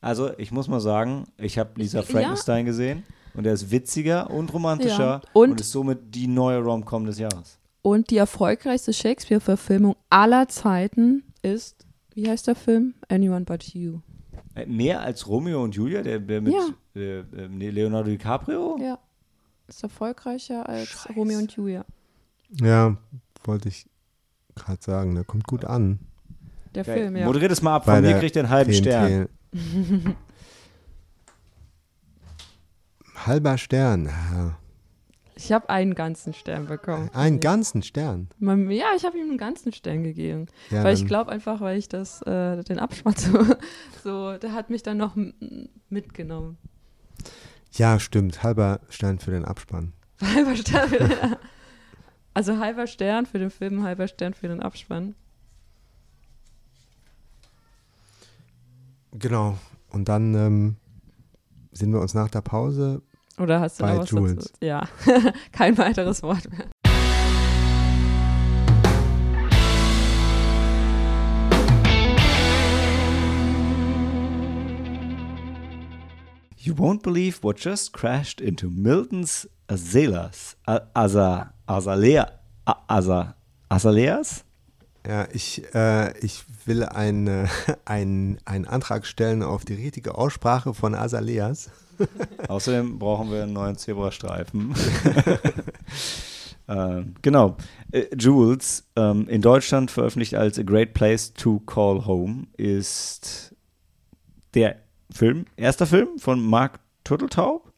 Also, ich muss mal sagen, ich habe Lisa Ja. Frankenstein gesehen und er ist witziger und romantischer Ja. und, Und- ist somit die neue Rom-Com des Jahres. Und die erfolgreichste Shakespeare-Verfilmung aller Zeiten ist, wie heißt der Film? Anyone But You. Äh, Mehr als Romeo und Julia, der, der mit Ja. äh, äh, Leonardo DiCaprio? Ja. Ist erfolgreicher als Scheiße. Romeo und Julia. Ja, wollte ich gerade sagen, der kommt gut an. Der Geil. Film, ja. Moderiert es mal ab, Bei von mir der kriegt er einen halben TNT. Stern. Halber Stern. Ja. Ich habe einen ganzen Stern bekommen. Einen ganzen Stern. Man- Ja, ich habe ihm einen ganzen Stern gegeben. Ja, weil ich glaube einfach, weil ich das, äh, den Abspann so, der hat mich dann noch mitgenommen. Ja, stimmt. Halber Stern für den Abspann. Halber Stern für den, also halber Stern für den Film, halber Stern für den Abspann. Genau. Und dann ähm, sehen wir uns nach der Pause. Oder hast du Bei noch was Jules. dazu? Ja, kein weiteres Wort mehr. You won't believe what just crashed into Milton's Azelas. A- Asa, Azalea, Asa, Azaleas? Ja, ich, äh, ich will einen ein, einen Antrag stellen auf die richtige Aussprache von Azaleas. Außerdem brauchen wir einen neuen Zebrastreifen. ähm, genau. Äh, Jules, ähm, in Deutschland veröffentlicht als A Great Place to Call Home, ist der Film, erster Film von Mark Turteltaub,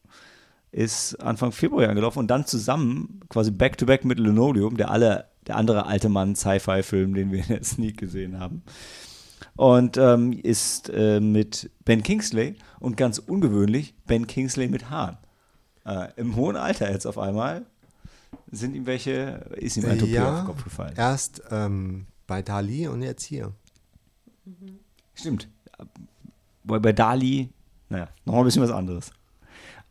ist Anfang Februar angelaufen und dann zusammen, quasi back-to-back mit Linoleum, der, alle, der andere alte Mann Sci-Fi-Film, den wir in der Sneak gesehen haben. Und ähm, ist äh, mit Ben Kingsley und ganz ungewöhnlich Ben Kingsley mit Haaren. Äh, Im hohen Alter jetzt auf einmal sind ihm welche, ist ihm ein Toupet auf den Kopf gefallen. Erst ähm, bei Dali und jetzt hier. Stimmt. Wobei bei Dali, naja, noch ein bisschen was anderes.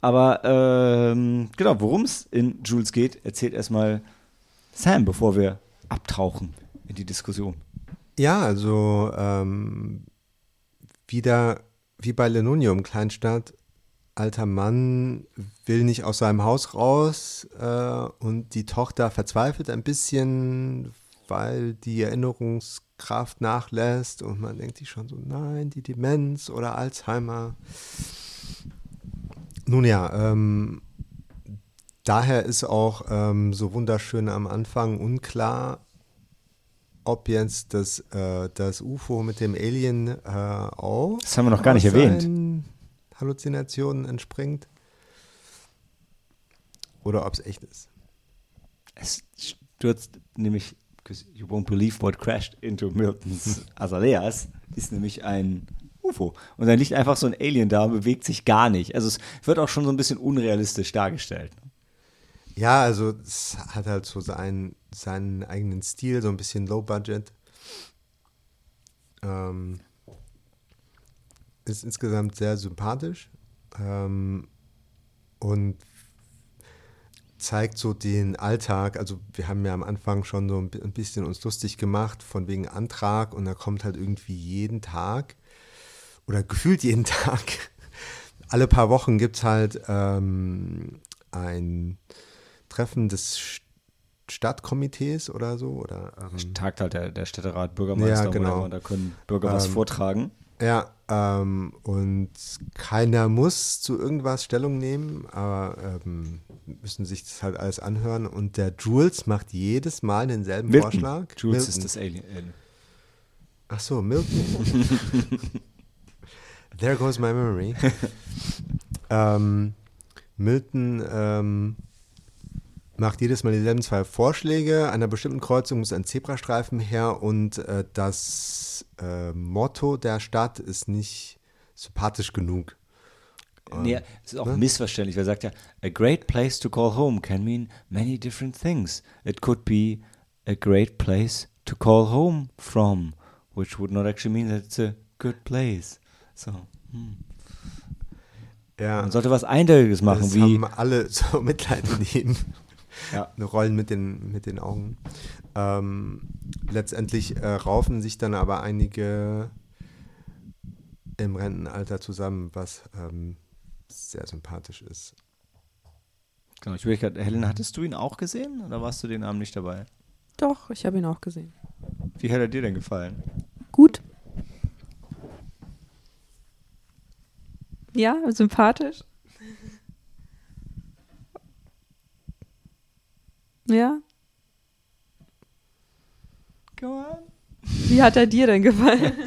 Aber ähm, genau, worum es in Jules geht, erzählt erstmal Sam, bevor wir abtauchen in die Diskussion. Ja, also ähm, wieder wie bei Lenonium, Kleinstadt, alter Mann will nicht aus seinem Haus raus äh, und die Tochter verzweifelt ein bisschen, weil die Kraft nachlässt und man denkt sich schon so, nein, die Demenz oder Alzheimer. Nun ja, ähm, daher ist auch ähm, so wunderschön am Anfang unklar, ob jetzt das, äh, das UFO mit dem Alien äh, auch. Das haben wir noch gar nicht erwähnt. Halluzinationen entspringt. Oder ob es echt ist. Es stürzt nämlich, because you won't believe what crashed into Milton's Azaleas, ist nämlich ein UFO. Und dann liegt einfach so ein Alien da und bewegt sich gar nicht. Also es wird auch schon so ein bisschen unrealistisch dargestellt. Ja, also es hat halt so seinen, seinen eigenen Stil, so ein bisschen Low Budget. Ähm, ist insgesamt sehr sympathisch ähm, und zeigt so den Alltag. Also wir haben ja am Anfang schon so ein bisschen uns lustig gemacht von wegen Antrag und da kommt halt irgendwie jeden Tag oder gefühlt jeden Tag. Alle paar Wochen gibt es halt ähm, ein Treffen des Stadtkomitees oder so. Oder, ähm, Tagt halt der, der Städterat, Bürgermeister ja, genau. und da können Bürger was Ähm, vortragen. Ja, ähm, und keiner muss zu irgendwas Stellung nehmen, aber ähm, müssen sich das halt alles anhören. Und der Jules macht jedes Mal denselben Milton. Vorschlag. Jules Milton. ist das Alien. Ach so, Milton. There goes my memory. ähm, Milton ähm, macht jedes Mal dieselben zwei Vorschläge. An einer bestimmten Kreuzung muss ein Zebrastreifen her und äh, das äh, Motto der Stadt ist nicht sympathisch genug. Nee, es ist auch ne? missverständlich, weil er sagt ja, a great place to call home can mean many different things. It could be a great place to call home from, which would not actually mean that it's a good place. So, hm. Ja, Man sollte was Eindeutiges machen, das wie haben alle so Mitleid mit ihm. Ja. Rollen mit den, mit den Augen. Ähm, letztendlich äh, raufen sich dann aber einige im Rentenalter zusammen, was ähm, sehr sympathisch ist. Genau, ich überlege gerade, Helen, hattest du ihn auch gesehen oder warst du den Abend nicht dabei? Doch, ich habe ihn auch gesehen. Wie hat er dir denn gefallen? Gut. Ja, sympathisch. Ja. Go on. Wie hat er dir denn gefallen?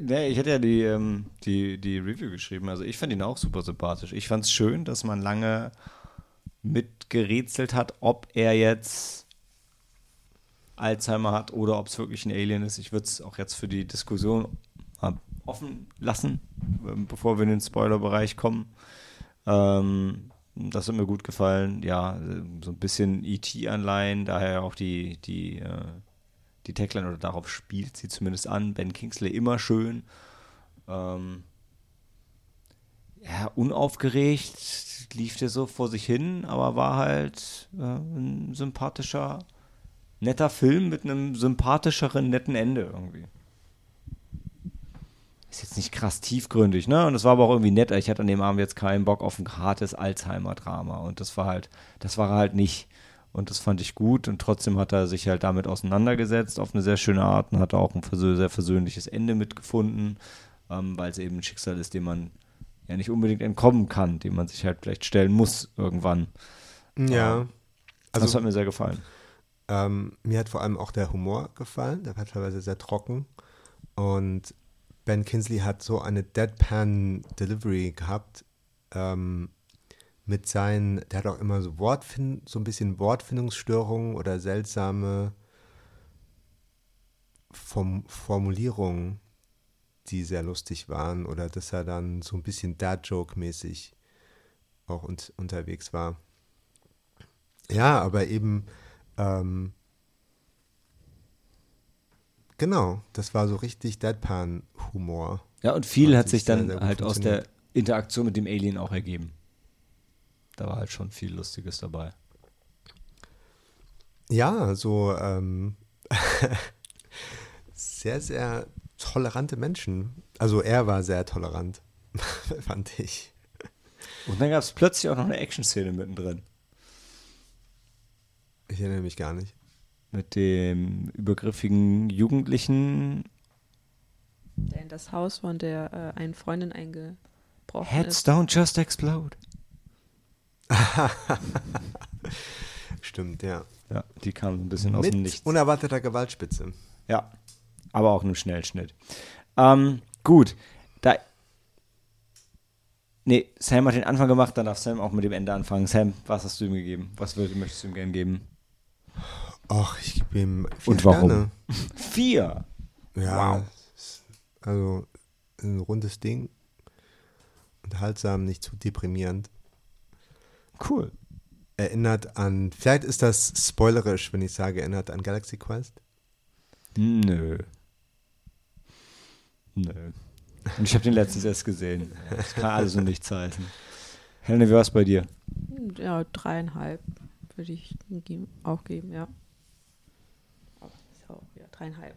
Nee, ich hätte ja die, ähm, die, die Review geschrieben. Also ich fand ihn auch super sympathisch. Ich fand es schön, dass man lange mitgerätselt hat, ob er jetzt Alzheimer hat oder ob es wirklich ein Alien ist. Ich würde es auch jetzt für die Diskussion offen lassen, ähm, bevor wir in den Spoiler-Bereich kommen. Ähm, das hat mir gut gefallen. Ja, so ein bisschen ET-Anleihen, daher auch die, die, äh, die Tagline oder darauf spielt sie zumindest an. Ben Kingsley immer schön. Ähm, ja, unaufgeregt lief der so vor sich hin, aber war halt äh, ein sympathischer, netter Film mit einem sympathischeren, netten Ende irgendwie. Ist jetzt nicht krass tiefgründig, ne? Und es war aber auch irgendwie nett. Ich hatte an dem Abend jetzt keinen Bock auf ein hartes Alzheimer-Drama. Und das war halt, das war er halt nicht. Und das fand ich gut. Und trotzdem hat er sich halt damit auseinandergesetzt auf eine sehr schöne Art und hat auch ein sehr versöhnliches Ende mitgefunden, ähm, weil es eben ein Schicksal ist, dem man ja nicht unbedingt entkommen kann, dem man sich halt vielleicht stellen muss irgendwann. Ja. das Also hat mir sehr gefallen. ähm, mir hat vor allem auch der Humor gefallen. Der war teilweise sehr trocken. Und Ben Kinsley hat so eine Deadpan-Delivery gehabt. Ähm, mit seinen, der hat auch immer so Wortfind, so ein bisschen Wortfindungsstörungen oder seltsame Form Formulierungen, die sehr lustig waren oder dass er dann so ein bisschen Dad-Joke-mäßig auch un unterwegs war. Ja, aber eben, ähm, genau, das war so richtig Deadpan-Humor. Ja, und viel Hat hat sich sehr, dann sehr gut halt aus der. Interaktion mit dem Alien auch ergeben. Da war halt schon viel Lustiges dabei. Ja, so ähm, sehr, sehr tolerante Menschen. Also er war sehr tolerant, fand ich. Und dann gab es plötzlich auch noch eine Action-Szene mittendrin. Ich erinnere mich gar nicht. Mit dem übergriffigen Jugendlichen Der in das Haus von der äh, einen Freundin eingebrochen Heads ist. don't just explode. Stimmt, ja. Ja, die kam so ein bisschen aus dem Mit Nichts. unerwarteter Gewaltspitze. Ja, aber auch einem Schnellschnitt. Ähm, gut, da. Nee, Sam hat den Anfang gemacht, dann darf Sam auch mit dem Ende anfangen. Sam, was hast du ihm gegeben? Was möchtest du ihm gerne geben? Ach, ich gebe ihm vier Und warum? Sterne. Vier. Ja, Wow. also ein rundes Ding. Unterhaltsam, nicht zu deprimierend. Cool. Erinnert an, vielleicht ist das spoilerisch, wenn ich sage, erinnert an Galaxy Quest. Nö. Nö. Und ich habe den letztens erst gesehen. Das kann alles und nichts heißen. Helene, wie war es bei dir? Ja, dreieinhalb würde ich auch geben, ja. Dreieinhalb.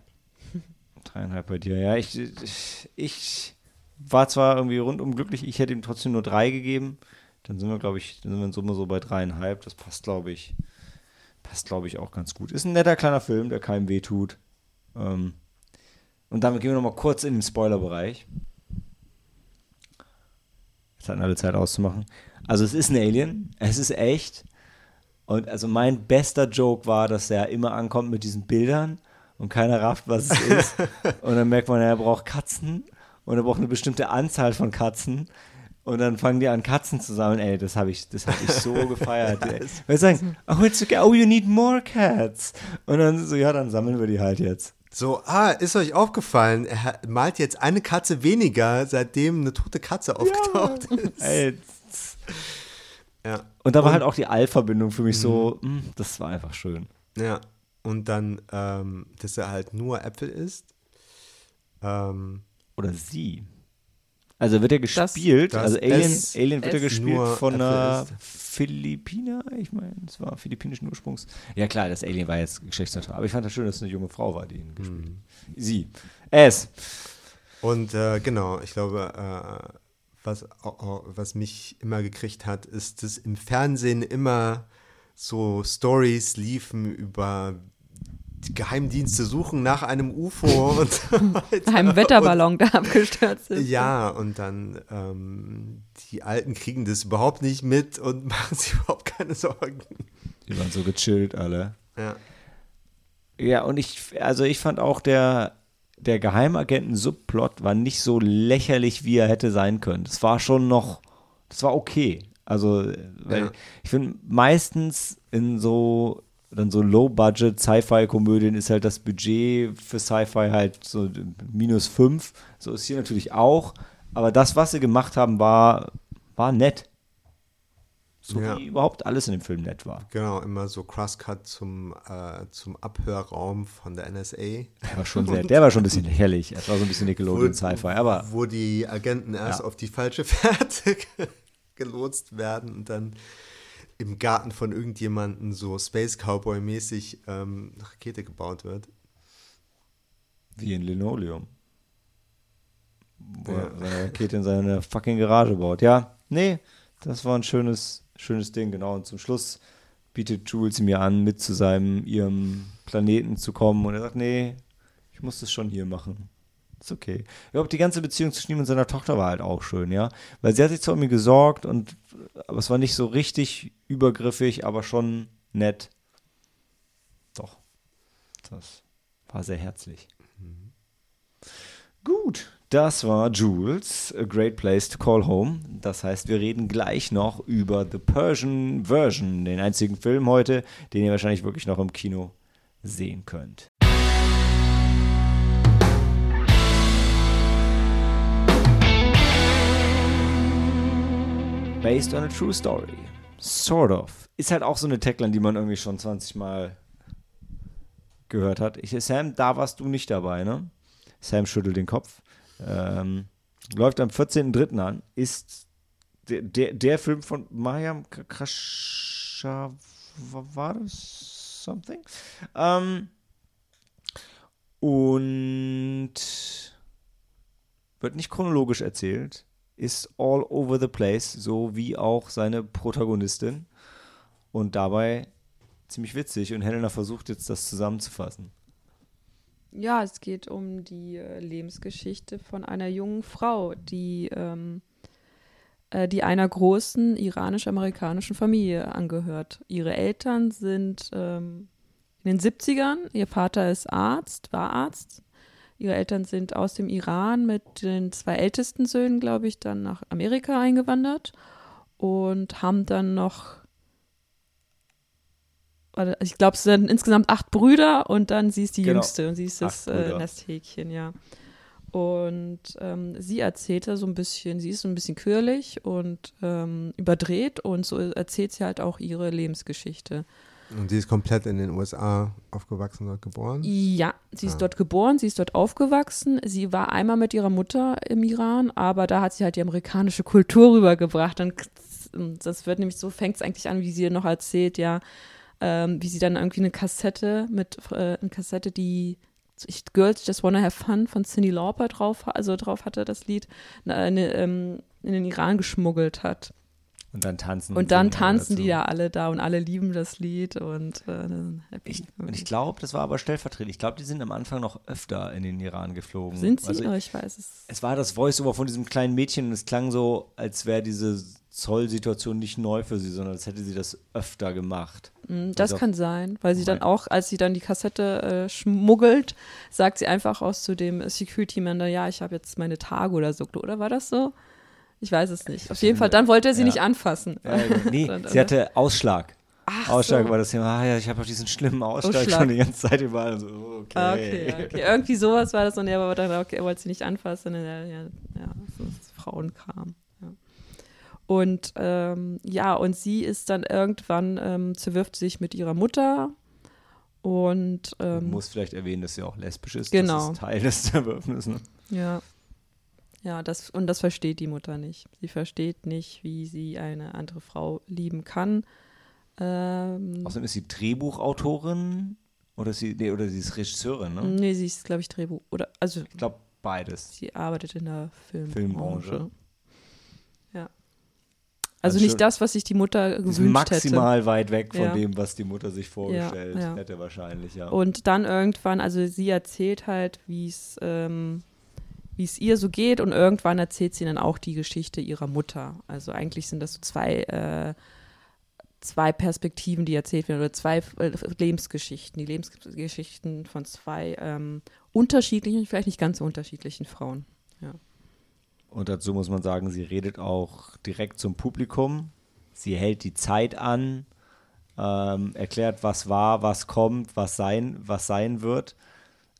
Dreieinhalb bei dir. Ja, ich, ich, ich war zwar irgendwie rundum glücklich, ich hätte ihm trotzdem nur drei gegeben. Dann sind wir, glaube ich, dann sind wir in Summe so bei dreieinhalb. Das passt, glaube ich, passt, glaube ich, auch ganz gut. Ist ein netter kleiner Film, der keinem weh tut. Ähm, und damit gehen wir nochmal kurz in den Spoilerbereich. Jetzt hatten alle Zeit auszumachen. Also es ist ein Alien, es ist echt. Und also mein bester Joke war, dass er immer ankommt mit diesen Bildern und keiner rafft, was es ist. und dann merkt man, er braucht Katzen und er braucht eine bestimmte Anzahl von Katzen. Und dann fangen die an, Katzen zu sammeln. Ey, das habe ich, das hab ich so gefeiert. sie sagen, oh, it's okay, oh, you need more cats. Und dann so, ja, dann sammeln wir die halt jetzt. So, ah, ist euch aufgefallen, er hat- malt jetzt eine Katze weniger, seitdem eine tote Katze aufgetaucht ist. Ey, Ja. und da war halt auch die All-Verbindung für mich so, mh, das war einfach schön. Ja, und dann, ähm, dass er halt nur Äpfel isst. Ähm, Oder sie. Also wird er gespielt, das also Alien, es- Alien wird er es gespielt von Äpfel einer. Philippiner, ich meine, es war philippinischen Ursprungs. Ja klar, das Alien war jetzt geschlechtsneutral, aber ich fand das schön, dass es eine junge Frau war, die ihn gespielt Mhm. hat. Sie. Es. und äh, genau, ich glaube, äh, was, au- was mich immer gekriegt hat, ist, dass im Fernsehen immer so Stories liefen über Geheimdienste suchen nach einem UFO und so weiter. Einem Wetterballon, der abgestürzt ist. Ja, und dann ähm, die Alten kriegen das überhaupt nicht mit und machen sich überhaupt keine Sorgen. Die waren so gechillt alle. Ja. Ja, und ich, also ich fand auch der, der Geheimagenten-Subplot war nicht so lächerlich, wie er hätte sein können. Das war schon noch, das war okay. Also, äh, weil Ja. ich finde, meistens in so, dann so Low-Budget-Sci-Fi-Komödien ist halt das Budget für Sci-Fi halt so minus fünf. So ist hier natürlich auch. Aber das, was sie gemacht haben, war, war nett. So Ja. wie überhaupt alles in dem Film nett war. Genau, immer so Crosscut zum, äh, zum Abhörraum von der NSA. Der war schon sehr, der war schon ein bisschen lächerlich. Es war so ein bisschen Nickelodeon Sci-Fi, aber Wo die Agenten erst Ja. auf die falsche Fährte ge- gelotst werden und dann im Garten von irgendjemandem so Space Cowboy-mäßig ähm, eine Rakete gebaut wird. wie in Linoleum. Wo Ja. er seine Rakete in seine fucking Garage baut. Ja, nee, das war ein schönes, schönes Ding, genau. Und zum Schluss bietet Jules mir an, mit zu seinem, ihrem Planeten zu kommen. Und er sagt, nee, ich muss das schon hier machen. Ist okay. Ich glaube, die ganze Beziehung zwischen ihm und seiner Tochter war halt auch schön, ja. Weil sie hat sich zwar um ihn gesorgt und aber es war nicht so richtig übergriffig, aber schon nett. Doch. Das war sehr herzlich. Gut, das war Jules, A Great Place to Call Home. Das heißt, wir reden gleich noch über The Persian Version, den einzigen Film heute, den ihr wahrscheinlich wirklich noch im Kino sehen könnt. Based on a true story. Sort of. Ist halt auch so eine Tagline, die man irgendwie schon 20 Mal gehört hat. Ich, Sam, da warst du nicht dabei, ne? Sam schüttelt den Kopf. Ähm, läuft am 14.03. an. Ist der, der, der Film von Mariam Krascha. War das something? Ähm, und wird nicht chronologisch erzählt. Ist all over the place, so wie auch seine Protagonistin. Und dabei ziemlich witzig und Helena versucht jetzt das zusammenzufassen. Ja, es geht um die äh, Lebensgeschichte von einer jungen Frau, die, ähm, äh, die einer großen iranisch-amerikanischen Familie angehört. Ihre Eltern sind ähm, in den 70ern, ihr Vater ist Arzt, war Arzt. Ihre Eltern sind aus dem Iran mit den zwei ältesten Söhnen, glaube ich, dann nach Amerika eingewandert und haben dann noch warte, ich glaube, es sind insgesamt acht Brüder und dann sie ist die Genau. jüngste und sie ist das Acht äh, Nesthäkchen, ja. Und ähm, sie erzählte so ein bisschen, sie ist so ein bisschen quirlig und ähm, überdreht und so erzählt sie halt auch ihre Lebensgeschichte. Und sie ist komplett in den USA aufgewachsen, dort geboren. Ja, sie ist Ah. dort geboren, sie ist dort aufgewachsen. Sie war einmal mit ihrer Mutter im Iran, aber da hat sie halt die amerikanische Kultur rübergebracht. Und das wird nämlich so, fängt es eigentlich an, wie sie noch erzählt, ja, ähm, wie sie dann irgendwie eine Kassette mit, äh, eine Kassette, die ich, Girls Just Wanna Have Fun von Cindy Lauper drauf, also drauf hatte, das Lied, eine, ähm, in den Iran geschmuggelt hat. Und dann tanzen Und dann tanzen die da alle da und alle lieben das Lied und äh, happy. Ich, und ich glaube, das war aber stellvertretend. Ich glaube, die sind am Anfang noch öfter in den Iran geflogen. Sind sie? Also, oh, ich weiß es. es war das Voice-Over von diesem kleinen Mädchen und es klang so, als wäre diese Zollsituation nicht neu für sie, sondern als hätte sie das öfter gemacht. Mm, Das Also- kann sein, weil sie dann auch, als sie dann die Kassette äh, schmuggelt, sagt sie einfach aus zu dem Security-Man, ja, ich habe jetzt meine Tage oder so. Oder war das so? Ich weiß es nicht. Auf jeden Fall, dann wollte er sie Ja. nicht anfassen. Ja, nee, sie hatte Ausschlag. Ach Ausschlag so. war das Thema. Ah ja, ich habe auch diesen schlimmen Ausschlag, Ausschlag. schon die ganze Zeit überall. So, okay. Ah, okay, okay. Irgendwie sowas war das und er war dann, okay, er wollte sie nicht anfassen. Und er, ja, ja, ist Frauenkram. Ja. Und ähm, ja, und sie ist dann irgendwann, ähm, zerwirft sich mit ihrer Mutter und ähm, muss vielleicht erwähnen, dass sie auch lesbisch ist. Genau. Das ist Teil des Zerwürfnisses. Ne? Ja. Ja, das, und das versteht die Mutter nicht. Sie versteht nicht, wie sie eine andere Frau lieben kann. Ähm, Außerdem ist sie Drehbuchautorin oder sie, nee, oder sie ist Regisseurin, ne? nee, sie ist, glaube ich, Drehbuch. Oder, also, Ich glaube beides. sie arbeitet in der Filmbranche. Filmbranche. Ja. Also Also nicht das, was sich die Mutter gewünscht hätte. maximal weit weg von Ja. dem, was die Mutter sich vorgestellt ja. hätte wahrscheinlich, ja. Und dann irgendwann, also sie erzählt halt, wie es ähm, wie es ihr so geht und irgendwann erzählt sie dann auch die Geschichte ihrer Mutter. Also eigentlich sind das so zwei, äh, zwei Perspektiven, die erzählt werden oder zwei äh, Lebensgeschichten, die Lebensgeschichten von zwei ähm, unterschiedlichen, vielleicht nicht ganz so unterschiedlichen Frauen. Und dazu muss man sagen, sie redet auch direkt zum Publikum. Sie hält die Zeit an, ähm, erklärt, was war, was kommt, was sein, was sein wird.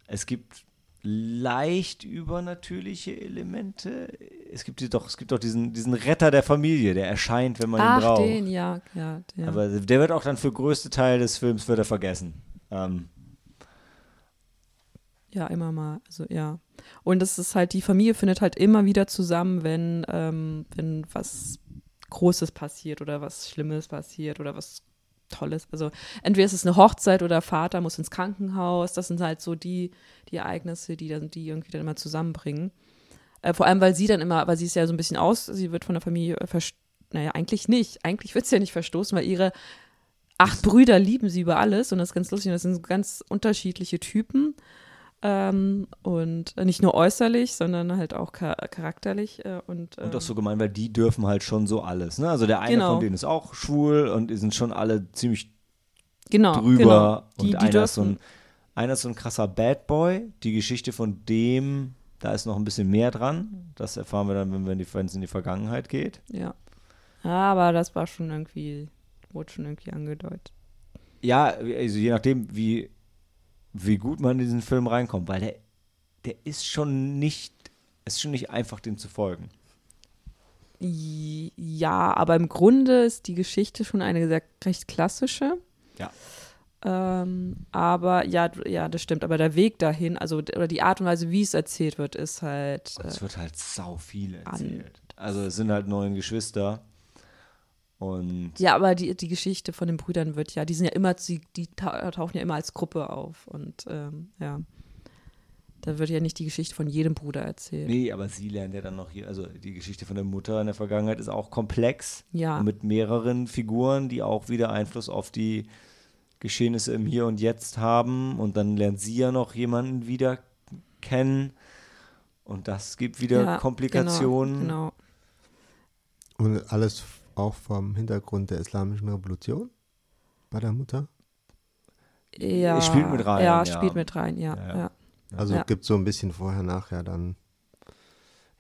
Es gibt leicht übernatürliche Elemente. Es gibt doch, es gibt doch diesen, diesen Retter der Familie, der erscheint, wenn man ihn Ach, braucht. den, ja, ja, ja. Aber der wird auch dann für größte Teil des Films wird er vergessen. Ähm, Ja, immer mal. Also ja. Und es ist halt, die Familie findet halt immer wieder zusammen, wenn, ähm, wenn was Großes passiert oder was Schlimmes passiert oder was Tolles. Also entweder ist es eine Hochzeit oder Vater muss ins Krankenhaus. Das sind halt so die, die Ereignisse, die dann, die irgendwie dann immer zusammenbringen. Äh, vor allem, weil sie dann immer, weil sie ist ja so ein bisschen aus, sie wird von der Familie verstoßen. Naja, eigentlich nicht. Eigentlich wird sie ja nicht verstoßen, weil ihre acht Brüder lieben sie über alles und das ist ganz lustig. Das sind ganz unterschiedliche Typen. Ähm, und nicht nur äußerlich, sondern halt auch char charakterlich. Äh, und, ähm, Und auch so gemein, weil die dürfen halt schon so alles. Ne? Also der eine Genau. von denen ist auch schwul und die sind schon alle ziemlich genau, drüber. Genau. Die, und die einer, ist so ein, einer ist so ein krasser Bad Boy. Die Geschichte von dem, da ist noch ein bisschen mehr dran. Das erfahren wir dann, wenn es in die Vergangenheit geht. ja. Aber das war schon irgendwie, wurde schon irgendwie angedeutet. Ja, also je nachdem, wie, wie gut man in diesen Film reinkommt, weil der, der ist schon nicht, ist schon nicht einfach, dem zu folgen. Ja, aber im Grunde ist die Geschichte schon eine sehr recht klassische. Ja. Ähm, aber ja, ja, das stimmt. Aber der Weg dahin, also oder die Art und Weise, wie es erzählt wird, ist halt. Äh, es wird halt sau viel an- erzählt. Also es sind halt neun Geschwister. Und ja, aber die, die Geschichte von den Brüdern wird ja, die sind ja immer, die, die ta- tauchen ja immer als Gruppe auf. Und ähm, ja. Da wird ja nicht die Geschichte von jedem Bruder erzählt. Nee, aber sie lernt ja dann noch hier, also die Geschichte von der Mutter in der Vergangenheit ist auch komplex. Ja. Mit mehreren Figuren, die auch wieder Einfluss auf die Geschehnisse im Hier und Jetzt haben und dann lernt sie ja noch jemanden wieder kennen und das gibt wieder Ja, Komplikationen. Genau, Und alles auch vom Hintergrund der Islamischen Revolution bei der Mutter. Ja, spielt mit rein, Ja, ja. spielt mit rein, ja. Ja, ja. ja. Also Ja. gibt so ein bisschen vorher, nachher dann.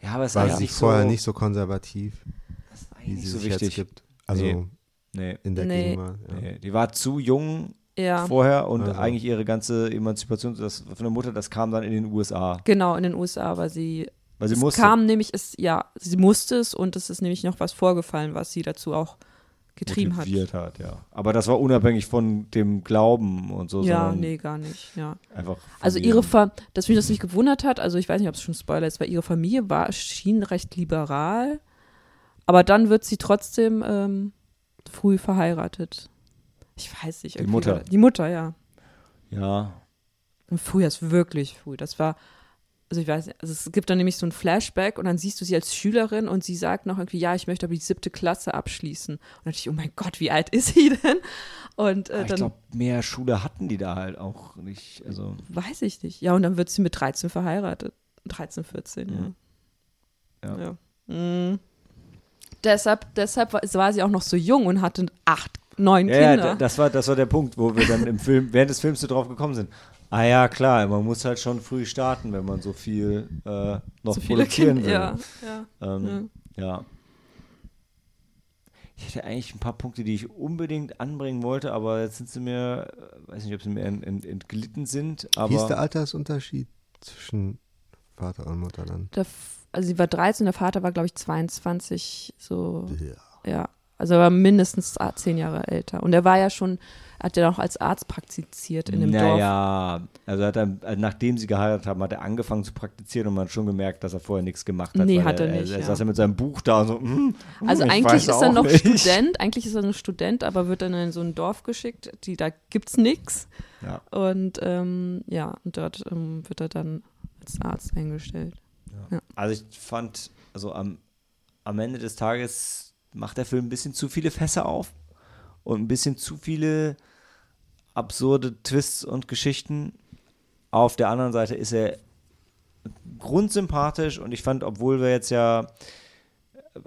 Ja, aber es War eigentlich sie nicht vorher so, nicht so konservativ, das ist wie eigentlich sie nicht so sich jetzt wichtig. gibt. Also Nee. Nee, in der Nee. Gegenwart. Ja. nee, die war zu jung Ja, vorher und Also. eigentlich ihre ganze Emanzipation das, von der Mutter, das kam dann in den USA. genau, in den USA war sie. Weil sie es musste. kam nämlich, es, ja, sie musste es und es ist nämlich noch was vorgefallen, was sie dazu auch getrieben hat. motiviert hat. ja. Aber das war unabhängig von dem Glauben und so, Ja, nee, gar nicht, ja. einfach. Also ihrem- ihre Fa dass mich das nicht gewundert hat, also ich weiß nicht, ob es schon Spoiler ist, weil ihre Familie war, schien recht liberal, aber dann wird sie trotzdem ähm, früh verheiratet. Ich weiß nicht. Die Mutter. Die Mutter, ja. Ja, Und früh ist wirklich früh. Das war, also ich weiß nicht, also es gibt dann nämlich so ein Flashback und dann siehst du sie als Schülerin und sie sagt noch irgendwie, ja, ich möchte aber die siebte Klasse abschließen. Und dann dachte ich, oh mein Gott, wie alt ist sie denn? Und äh, ich dann glaube, mehr Schule hatten die da halt auch nicht. Also, weiß ich nicht. Ja, und dann wird sie mit 13 verheiratet. 13, 14, ja. Ja. ja. Mhm. Deshalb, deshalb war, sie auch noch so jung und hatte acht, neun ja, ja, Kinder. da- das war, das war der Punkt, wo wir dann im Film, während des Films so drauf gekommen sind. Ah ja, klar, man muss halt schon früh starten, wenn man so viel äh, noch so viele produzieren Kinder. will. Ja, ja. Ähm, ja. Ich hätte eigentlich ein paar Punkte, die ich unbedingt anbringen wollte, aber jetzt sind sie mir, äh, weiß nicht, ob sie mir ent, ent, entglitten sind, aber Wie ist der Altersunterschied zwischen Vater und Mutter dann? Der, also sie war 13, der Vater war, glaube ich, 22, so, Ja. ja. Also er war mindestens zehn Jahre älter. Und er war ja schon, hat ja auch als Arzt praktiziert in dem Dorf. naja, also hat er, also nachdem sie geheiratet haben, hat er angefangen zu praktizieren und man hat schon gemerkt, dass er vorher nichts gemacht hat. Nee, hat er er, nicht, Er, ja. saß ja mit seinem Buch da und so, hm, hm, Also ich eigentlich ist er noch nicht. Student, eigentlich ist er noch Student, aber wird dann in so ein Dorf geschickt, die, da gibt's nichts. Ja. Und ähm, ja, und dort ähm, wird er dann als Arzt eingestellt. Also ich fand, also am, am Ende des Tages macht der Film ein bisschen zu viele Fässer auf und ein bisschen zu viele absurde Twists und Geschichten. Auf der anderen Seite ist er grundsympathisch und ich fand, obwohl wir jetzt ja,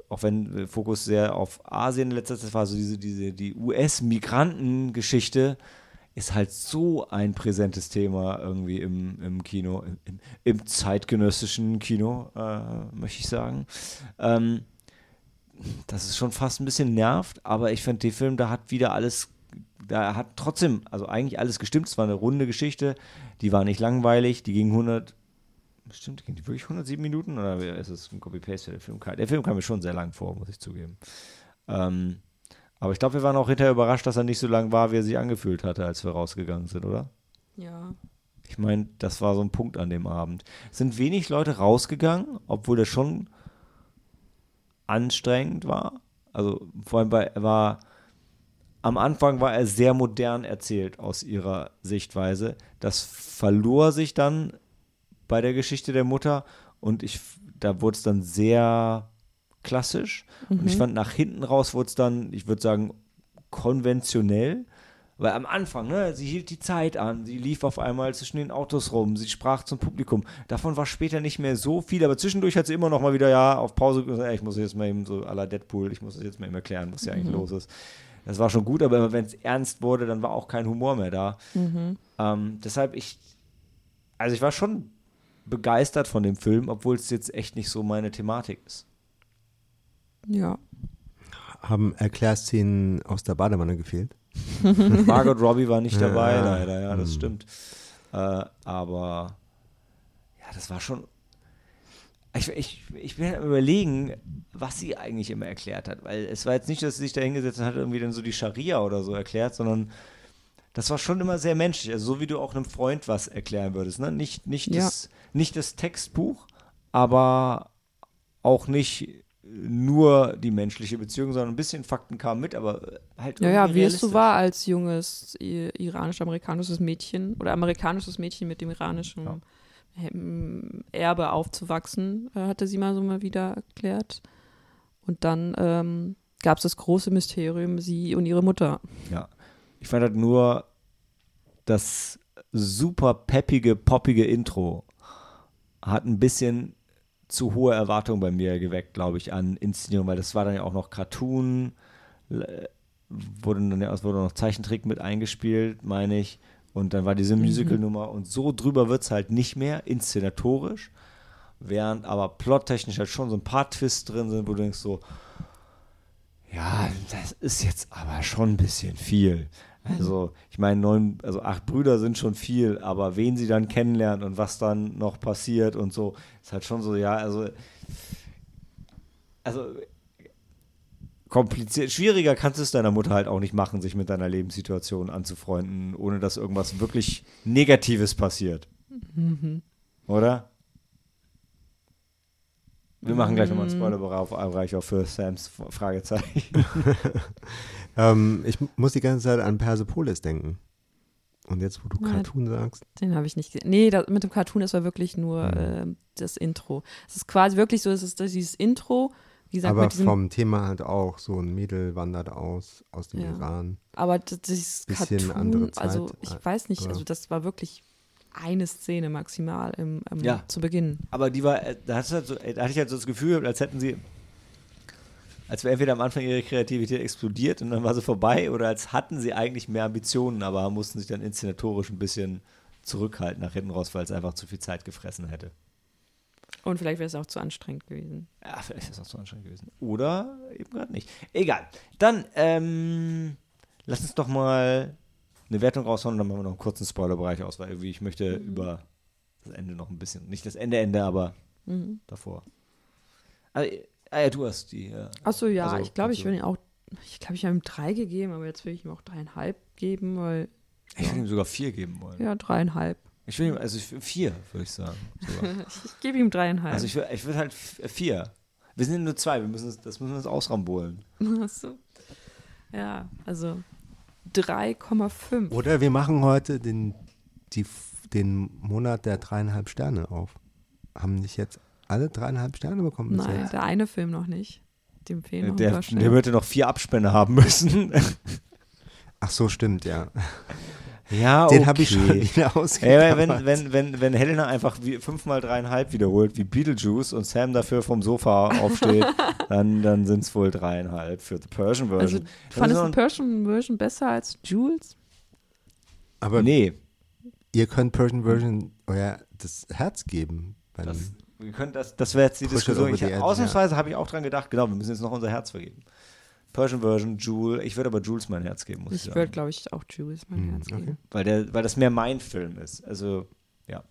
auch wenn Fokus sehr auf Asien in letzter Zeit war, so diese, diese die US-Migranten-Geschichte ist halt so ein präsentes Thema irgendwie im, im Kino, im, im, im zeitgenössischen Kino, äh, möchte ich sagen. Ähm, das ist schon fast ein bisschen nervt, aber ich finde, der Film, da hat wieder alles, da hat trotzdem, also eigentlich alles gestimmt. Es war eine runde Geschichte, die war nicht langweilig, die ging 100, bestimmt, ging die wirklich 107 Minuten oder ist es ein Copy-Paste, der Film? kam- Der Film kam mir schon sehr lang vor, muss ich zugeben. Ähm, aber ich glaube, wir waren auch hinterher überrascht, dass er nicht so lang war, wie er sich angefühlt hatte, als wir rausgegangen sind, oder? Ja. Ich meine, das war so ein Punkt an dem Abend. Es sind wenig Leute rausgegangen, obwohl das schon anstrengend war. Also vor allem bei, er war am Anfang war er sehr modern erzählt aus ihrer Sichtweise. Das verlor sich dann bei der Geschichte der Mutter und ich da wurde es dann sehr klassisch und ich fand nach hinten raus wurde es dann, ich würde sagen, konventionell. Weil am Anfang, ne, sie hielt die Zeit an, sie lief auf einmal zwischen den Autos rum, sie sprach zum Publikum. Davon war später nicht mehr so viel, aber zwischendurch hat sie immer noch mal wieder, ja, auf Pause gesagt, ich muss jetzt mal eben so à la Deadpool, ich muss das jetzt mal eben erklären, was hier eigentlich los ist. Das war schon gut, aber wenn es ernst wurde, dann war auch kein Humor mehr da. Ähm, deshalb, ich, also ich war schon begeistert von dem Film, obwohl es jetzt echt nicht so meine Thematik ist. Ja. Haben Erklärszenen aus der Badewanne gefehlt? Margot Robbie war nicht dabei, Ja. leider, ja, das Hm. stimmt. Äh, aber ja, das war schon. Ich, ich, ich bin am überlegen, was sie eigentlich immer erklärt hat, weil es war jetzt nicht, dass sie sich da hingesetzt hat, irgendwie dann so die Scharia oder so erklärt, sondern das war schon immer sehr menschlich, also so wie du auch einem Freund was erklären würdest, ne? Nicht, nicht, Ja. das, nicht das Textbuch, aber auch nicht nur die menschliche Beziehung, sondern ein bisschen Fakten kamen mit, aber halt Ja, ja, irgendwie wie es so war als junges iranisch-amerikanisches Mädchen oder amerikanisches Mädchen mit dem iranischen Ja. Erbe aufzuwachsen, äh, hatte sie mal so mal wieder erklärt. Und dann ähm, gab es das große Mysterium, sie und ihre Mutter. Ja. Ich fand halt nur, das super peppige, poppige Intro hat ein bisschen zu hohe Erwartungen bei mir geweckt, glaube ich, an Inszenierung, weil das war dann ja auch noch Cartoon, wurde dann ja es wurde noch Zeichentrick mit eingespielt, meine ich. Und dann war diese Musical-Nummer und so drüber wird es halt nicht mehr, inszenatorisch. Während aber plottechnisch halt schon so ein paar Twists drin sind, wo du denkst so, ja, das ist jetzt aber schon ein bisschen viel. Also, ich meine, neun, also acht Brüder sind schon viel, aber wen sie dann kennenlernen und was dann noch passiert und so, ist halt schon so, ja, also, also kompliziert, schwieriger kannst du es deiner Mutter halt auch nicht machen, sich mit deiner Lebenssituation anzufreunden, ohne dass irgendwas wirklich Negatives passiert. Oder? Wir machen gleich nochmal einen Spoilerbereich auch für Sams Fragezeichen. Ähm, ich muss die ganze Zeit an Persepolis denken. Und jetzt, wo du Nein. Cartoon sagst, Den habe ich nicht gesehen. Nee, da, mit dem Cartoon, das war wirklich nur Mhm. ähm, das Intro. Es ist quasi wirklich so, es ist dieses Intro, wie gesagt, aber vom Thema halt auch, so ein Mädel wandert aus, aus dem Ja. Iran. aber das, dieses Bisschen Cartoon, andere Zeit, also ich äh, weiß nicht, ja. also das war wirklich eine Szene maximal im, im, Ja. zu Beginn. Aber die war, äh, da, hast du halt so, äh, da hatte ich halt so das Gefühl, als hätten sie, als wäre entweder am Anfang ihre Kreativität explodiert und dann war sie vorbei oder als hatten sie eigentlich mehr Ambitionen, aber mussten sich dann inszenatorisch ein bisschen zurückhalten nach hinten raus, weil es einfach zu viel Zeit gefressen hätte. Und vielleicht wäre es auch zu anstrengend gewesen. Ja, vielleicht ist das zu anstrengend gewesen. Oder eben gerade nicht. Egal. Dann, ähm, lass uns doch mal eine Wertung raushauen und dann machen wir noch einen kurzen Spoilerbereich aus, weil irgendwie ich möchte über das Ende noch ein bisschen, nicht das Ende, Ende, aber Mhm. davor. Also, ah ja, du hast die. Ja. Achso, ja, Also, ich glaube, ich will ihm auch, ich glaube, ich habe ihm drei gegeben, aber jetzt will ich ihm auch dreieinhalb geben, weil, Ich würde ihm sogar vier geben wollen. ja, dreieinhalb. Ich will ihm, also vier, würde ich sagen. Ich gebe ihm dreieinhalb. also ich würde ich würd halt f- vier. Wir sind nur zwei, wir müssen es, das müssen wir uns ausrambolen. Achso. Ja, also 3,5. Oder wir machen heute den, die, den Monat der dreieinhalb Sterne auf. Haben nicht jetzt alle dreieinhalb Sterne bekommen? Nein, jetzt? der eine Film noch nicht. Dem fehlen noch ein Der, paar der würde noch vier Abspende haben müssen. Ach so, stimmt, ja. ja, Den habe ich schon wieder ausgegeben. wenn, wenn, wenn, wenn Helena einfach wie fünfmal dreieinhalb wiederholt, wie Beetlejuice, und Sam dafür vom Sofa aufsteht, dann, dann sind es wohl dreieinhalb für die Persian Version. Also, Das fandest ist du noch- Persian Version besser als Jules? Aber nee, ihr könnt Persian Version euer das Herz geben. Wenn, das, wir können das, das wäre jetzt die Push Diskussion. Ich, edge, ausnahmsweise habe ich auch dran gedacht, genau, wir müssen jetzt noch unser Herz vergeben. Persian Version, Jewel. Ich würde aber Jules mein Herz geben, muss ich, Ich sagen. würde, glaube ich, auch Jules mein Hm, Herz geben. okay. Weil, der, weil das mehr mein Film ist. Also, ja.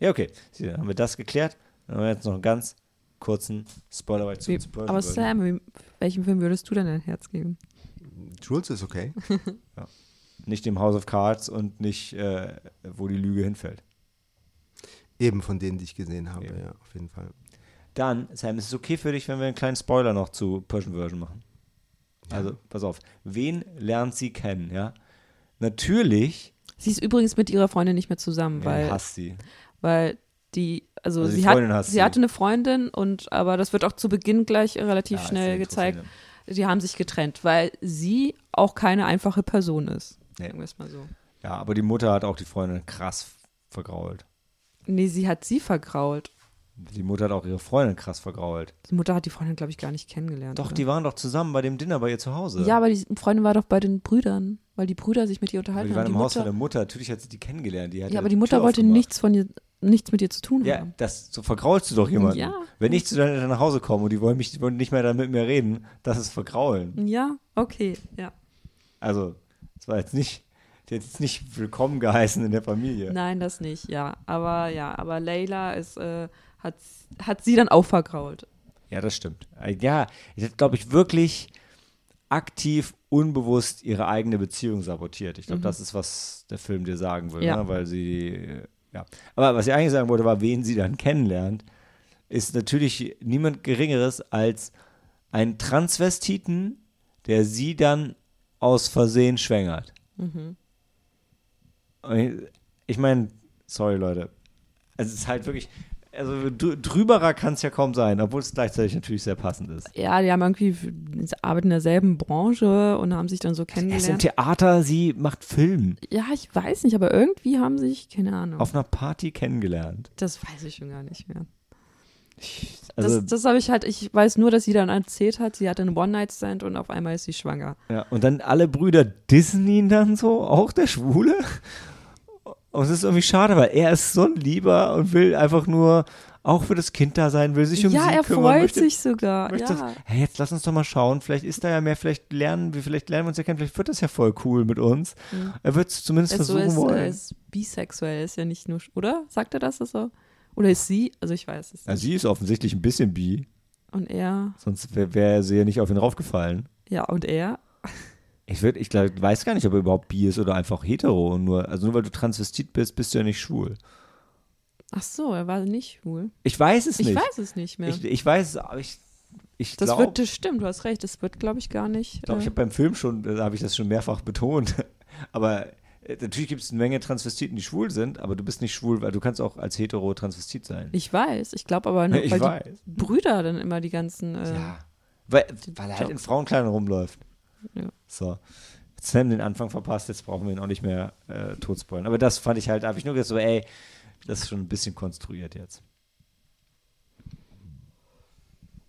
Ja, okay. Sie, dann haben wir das geklärt. Dann haben wir jetzt noch einen ganz kurzen Spoiler zu, Wie, zu Persian aber Version. Sam, welchem Film würdest du denn dein Herz geben? Jules ist okay. Nicht dem House of Cards und nicht, äh, wo die Lüge hinfällt. Eben von denen, die ich gesehen habe, Eben. ja, auf jeden Fall. Dann, Sam, ist es okay für dich, wenn wir einen kleinen Spoiler noch zu Persian Version machen? Also, pass auf. Wen lernt sie kennen, ja? Natürlich, Sie ist übrigens mit ihrer Freundin nicht mehr zusammen, ja, weil, hasst sie. weil die, also, Also die sie, hat, sie sie. hatte eine Freundin und aber das wird auch zu Beginn gleich relativ Ja, ist schnell gezeigt. Die haben sich getrennt, weil sie auch keine einfache Person ist. Nee. Sagen wir es mal so. Ja, aber die Mutter hat auch die Freundin krass vergrault. Nee, sie hat sie vergrault. Die Mutter hat auch ihre Freundin krass vergrault. Die Mutter hat die Freundin, glaube ich, gar nicht kennengelernt. Doch, oder? die waren doch zusammen bei dem Dinner bei ihr zu Hause. Ja, aber die Freundin war doch bei den Brüdern, weil die Brüder sich mit ihr unterhalten die waren haben. im Die Haus von Mutter, der Mutter. Natürlich hat sie die kennengelernt. Die hat ja, aber die Mutter Tür wollte aufgemacht. nichts von ihr, nichts mit ihr zu tun Ja, haben. das, so vergraulst du doch jemanden. Ja. Wenn ich zu deiner nach Hause komme und die wollen, mich, die wollen nicht mehr mit mir reden, das ist vergraulen. Ja, okay, ja. Also, das war jetzt nicht, die hat jetzt nicht willkommen geheißen in der Familie. Nein, das nicht, ja. Aber ja, aber Layla ist, äh, hat, hat sie dann auch vergrault. Ja, das stimmt. Äh, Ja, ich hat, glaube ich, wirklich aktiv, unbewusst ihre eigene Beziehung sabotiert. Ich glaube, das ist, was der Film dir sagen will, Ja. ne? weil sie, ja. Aber was ich eigentlich sagen wollte, war, wen sie dann kennenlernt, ist natürlich niemand Geringeres als ein Transvestiten, der sie dann aus Versehen schwängert. Und Ich, meine, sorry Leute, also es ist halt wirklich, also drü- drüberer kann es ja kaum sein, obwohl es gleichzeitig natürlich sehr passend ist. Ja, die haben irgendwie, sie arbeiten in derselben Branche und haben sich dann so Er ist im kennengelernt. Theater, sie macht Film. Ja, ich weiß nicht, aber irgendwie haben sie sich, keine Ahnung. Auf einer Party kennengelernt. das weiß ich schon gar nicht mehr. Also, das das habe ich halt, ich weiß nur, dass sie dann erzählt hat, sie hatte einen One-Night-Stand und auf einmal ist sie schwanger. ja, und dann alle Brüder dissen ihn dann so, auch der Schwule. Und es ist irgendwie schade, weil er ist so ein Lieber und will einfach nur auch für das Kind da sein, will sich um ja, sie er kümmern. freut möchte, sich sogar. möchte, ja. hey, jetzt lass uns doch mal schauen, vielleicht ist da ja mehr, vielleicht lernen wir, vielleicht lernen wir uns ja kennen, vielleicht wird das ja voll cool mit uns. Mhm. Er wird es zumindest Er ist, so, versuchen ist, wollen. er ist bisexuell, ist ja nicht nur, oder? Sagt er das so? Oder ist sie? Also ich weiß es Ja, nicht. sie ist offensichtlich ein bisschen bi, Und er, sonst wäre wär sie ja nicht auf ihn raufgefallen. ja, und er? Ich, würd, ich glaub, weiß gar nicht, ob er überhaupt bi ist oder einfach hetero. Und nur, also nur weil du Transvestit bist, bist du ja nicht schwul. Ach so, er war nicht schwul. Ich weiß es Ich nicht. weiß es nicht mehr. Ich, ich weiß es, aber ich, ich das glaube, wird, das stimmt, du hast recht, das wird, glaube ich, gar nicht. ich, glaub, ich äh, habe beim Film schon, da habe ich das schon mehrfach betont. Aber äh, natürlich gibt es eine Menge Transvestiten, die schwul sind, aber du bist nicht schwul, weil du kannst auch als hetero Transvestit sein. ich weiß, ich glaube aber nur, Ich weil weiß. die Brüder dann immer die ganzen. Äh, Ja. Weil, weil er halt in Frauenkleidern rumläuft. Ja. So. Jetzt haben wir den Anfang verpasst, jetzt brauchen wir ihn auch nicht mehr äh, totspoilen. Aber das fand ich halt, da habe ich nur gesagt, so, ey, das ist schon ein bisschen konstruiert jetzt.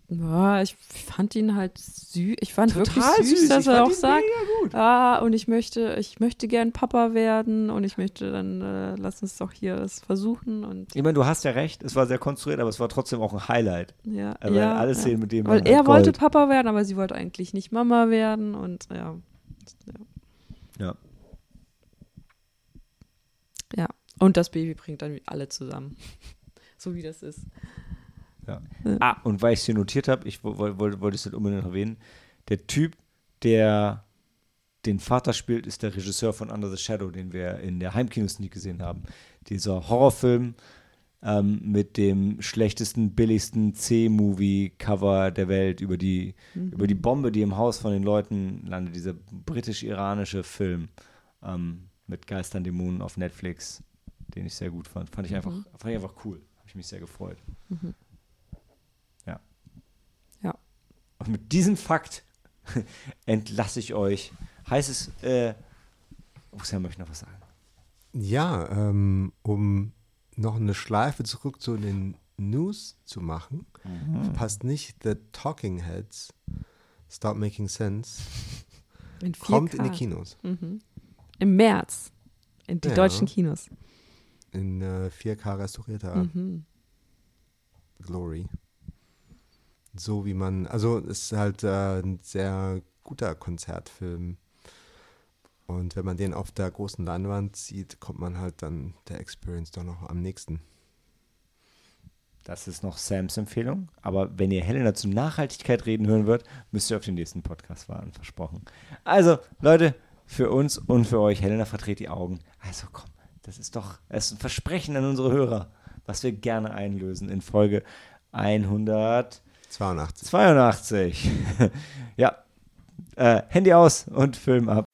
Ja, ich fand ihn halt süß. Ich fand Total wirklich süß, süß. dass Ich er auch sagt, ah, und ich möchte, ich möchte gern Papa werden und ich möchte dann, äh, lass uns doch hier das versuchen und Ich meine, du hast ja recht, es war sehr konstruiert, aber es war trotzdem auch ein Highlight. ja, Also ja, alle ja. Mit dem Weil er halt wollte Gold. Papa werden, aber sie wollte eigentlich nicht Mama werden und ja. Ja. Ja. Und das Baby bringt dann alle zusammen. so wie das ist. Ah, und weil ich es hier notiert habe, ich wo- wo- wollte wollte es nicht unbedingt noch erwähnen, der Typ, der den Vater spielt, ist der Regisseur von Under the Shadow, den wir in der Heimkinosneak gesehen haben. Dieser Horrorfilm ähm, mit dem schlechtesten, billigsten C-Movie-Cover der Welt über die, über die Bombe, die im Haus von den Leuten landet. Dieser britisch-iranische Film ähm, mit Geistern, Dämonen auf Netflix, den ich sehr gut fand. Fand ich einfach, fand ich einfach cool. Habe ich mich sehr gefreut. Ja. Ja. Und mit diesem Fakt entlasse ich euch. Heißt es, äh, Sam möchte noch was sagen. Ja, ähm, um noch eine Schleife zurück zu den News zu machen, passt nicht The Talking Heads, Stop Making Sense, In 4K. kommt in die Kinos. Mhm. Im März. In die Ja. deutschen Kinos. In äh, 4K restaurierter Mhm. Glory. So wie man, also ist halt äh, ein sehr guter Konzertfilm. Und wenn man den auf der großen Leinwand sieht, kommt man halt dann der Experience doch noch am nächsten. Das ist noch Sams Empfehlung. Aber wenn ihr Helena zu Nachhaltigkeit reden hören wird, müsst ihr auf den nächsten Podcast warten, versprochen. Also, Leute, für uns und für euch, Helena verdreht die Augen. Also komm, das ist doch das ist ein Versprechen an unsere Hörer, was wir gerne einlösen in Folge 182. 82. ja, äh, Handy aus und Film ab.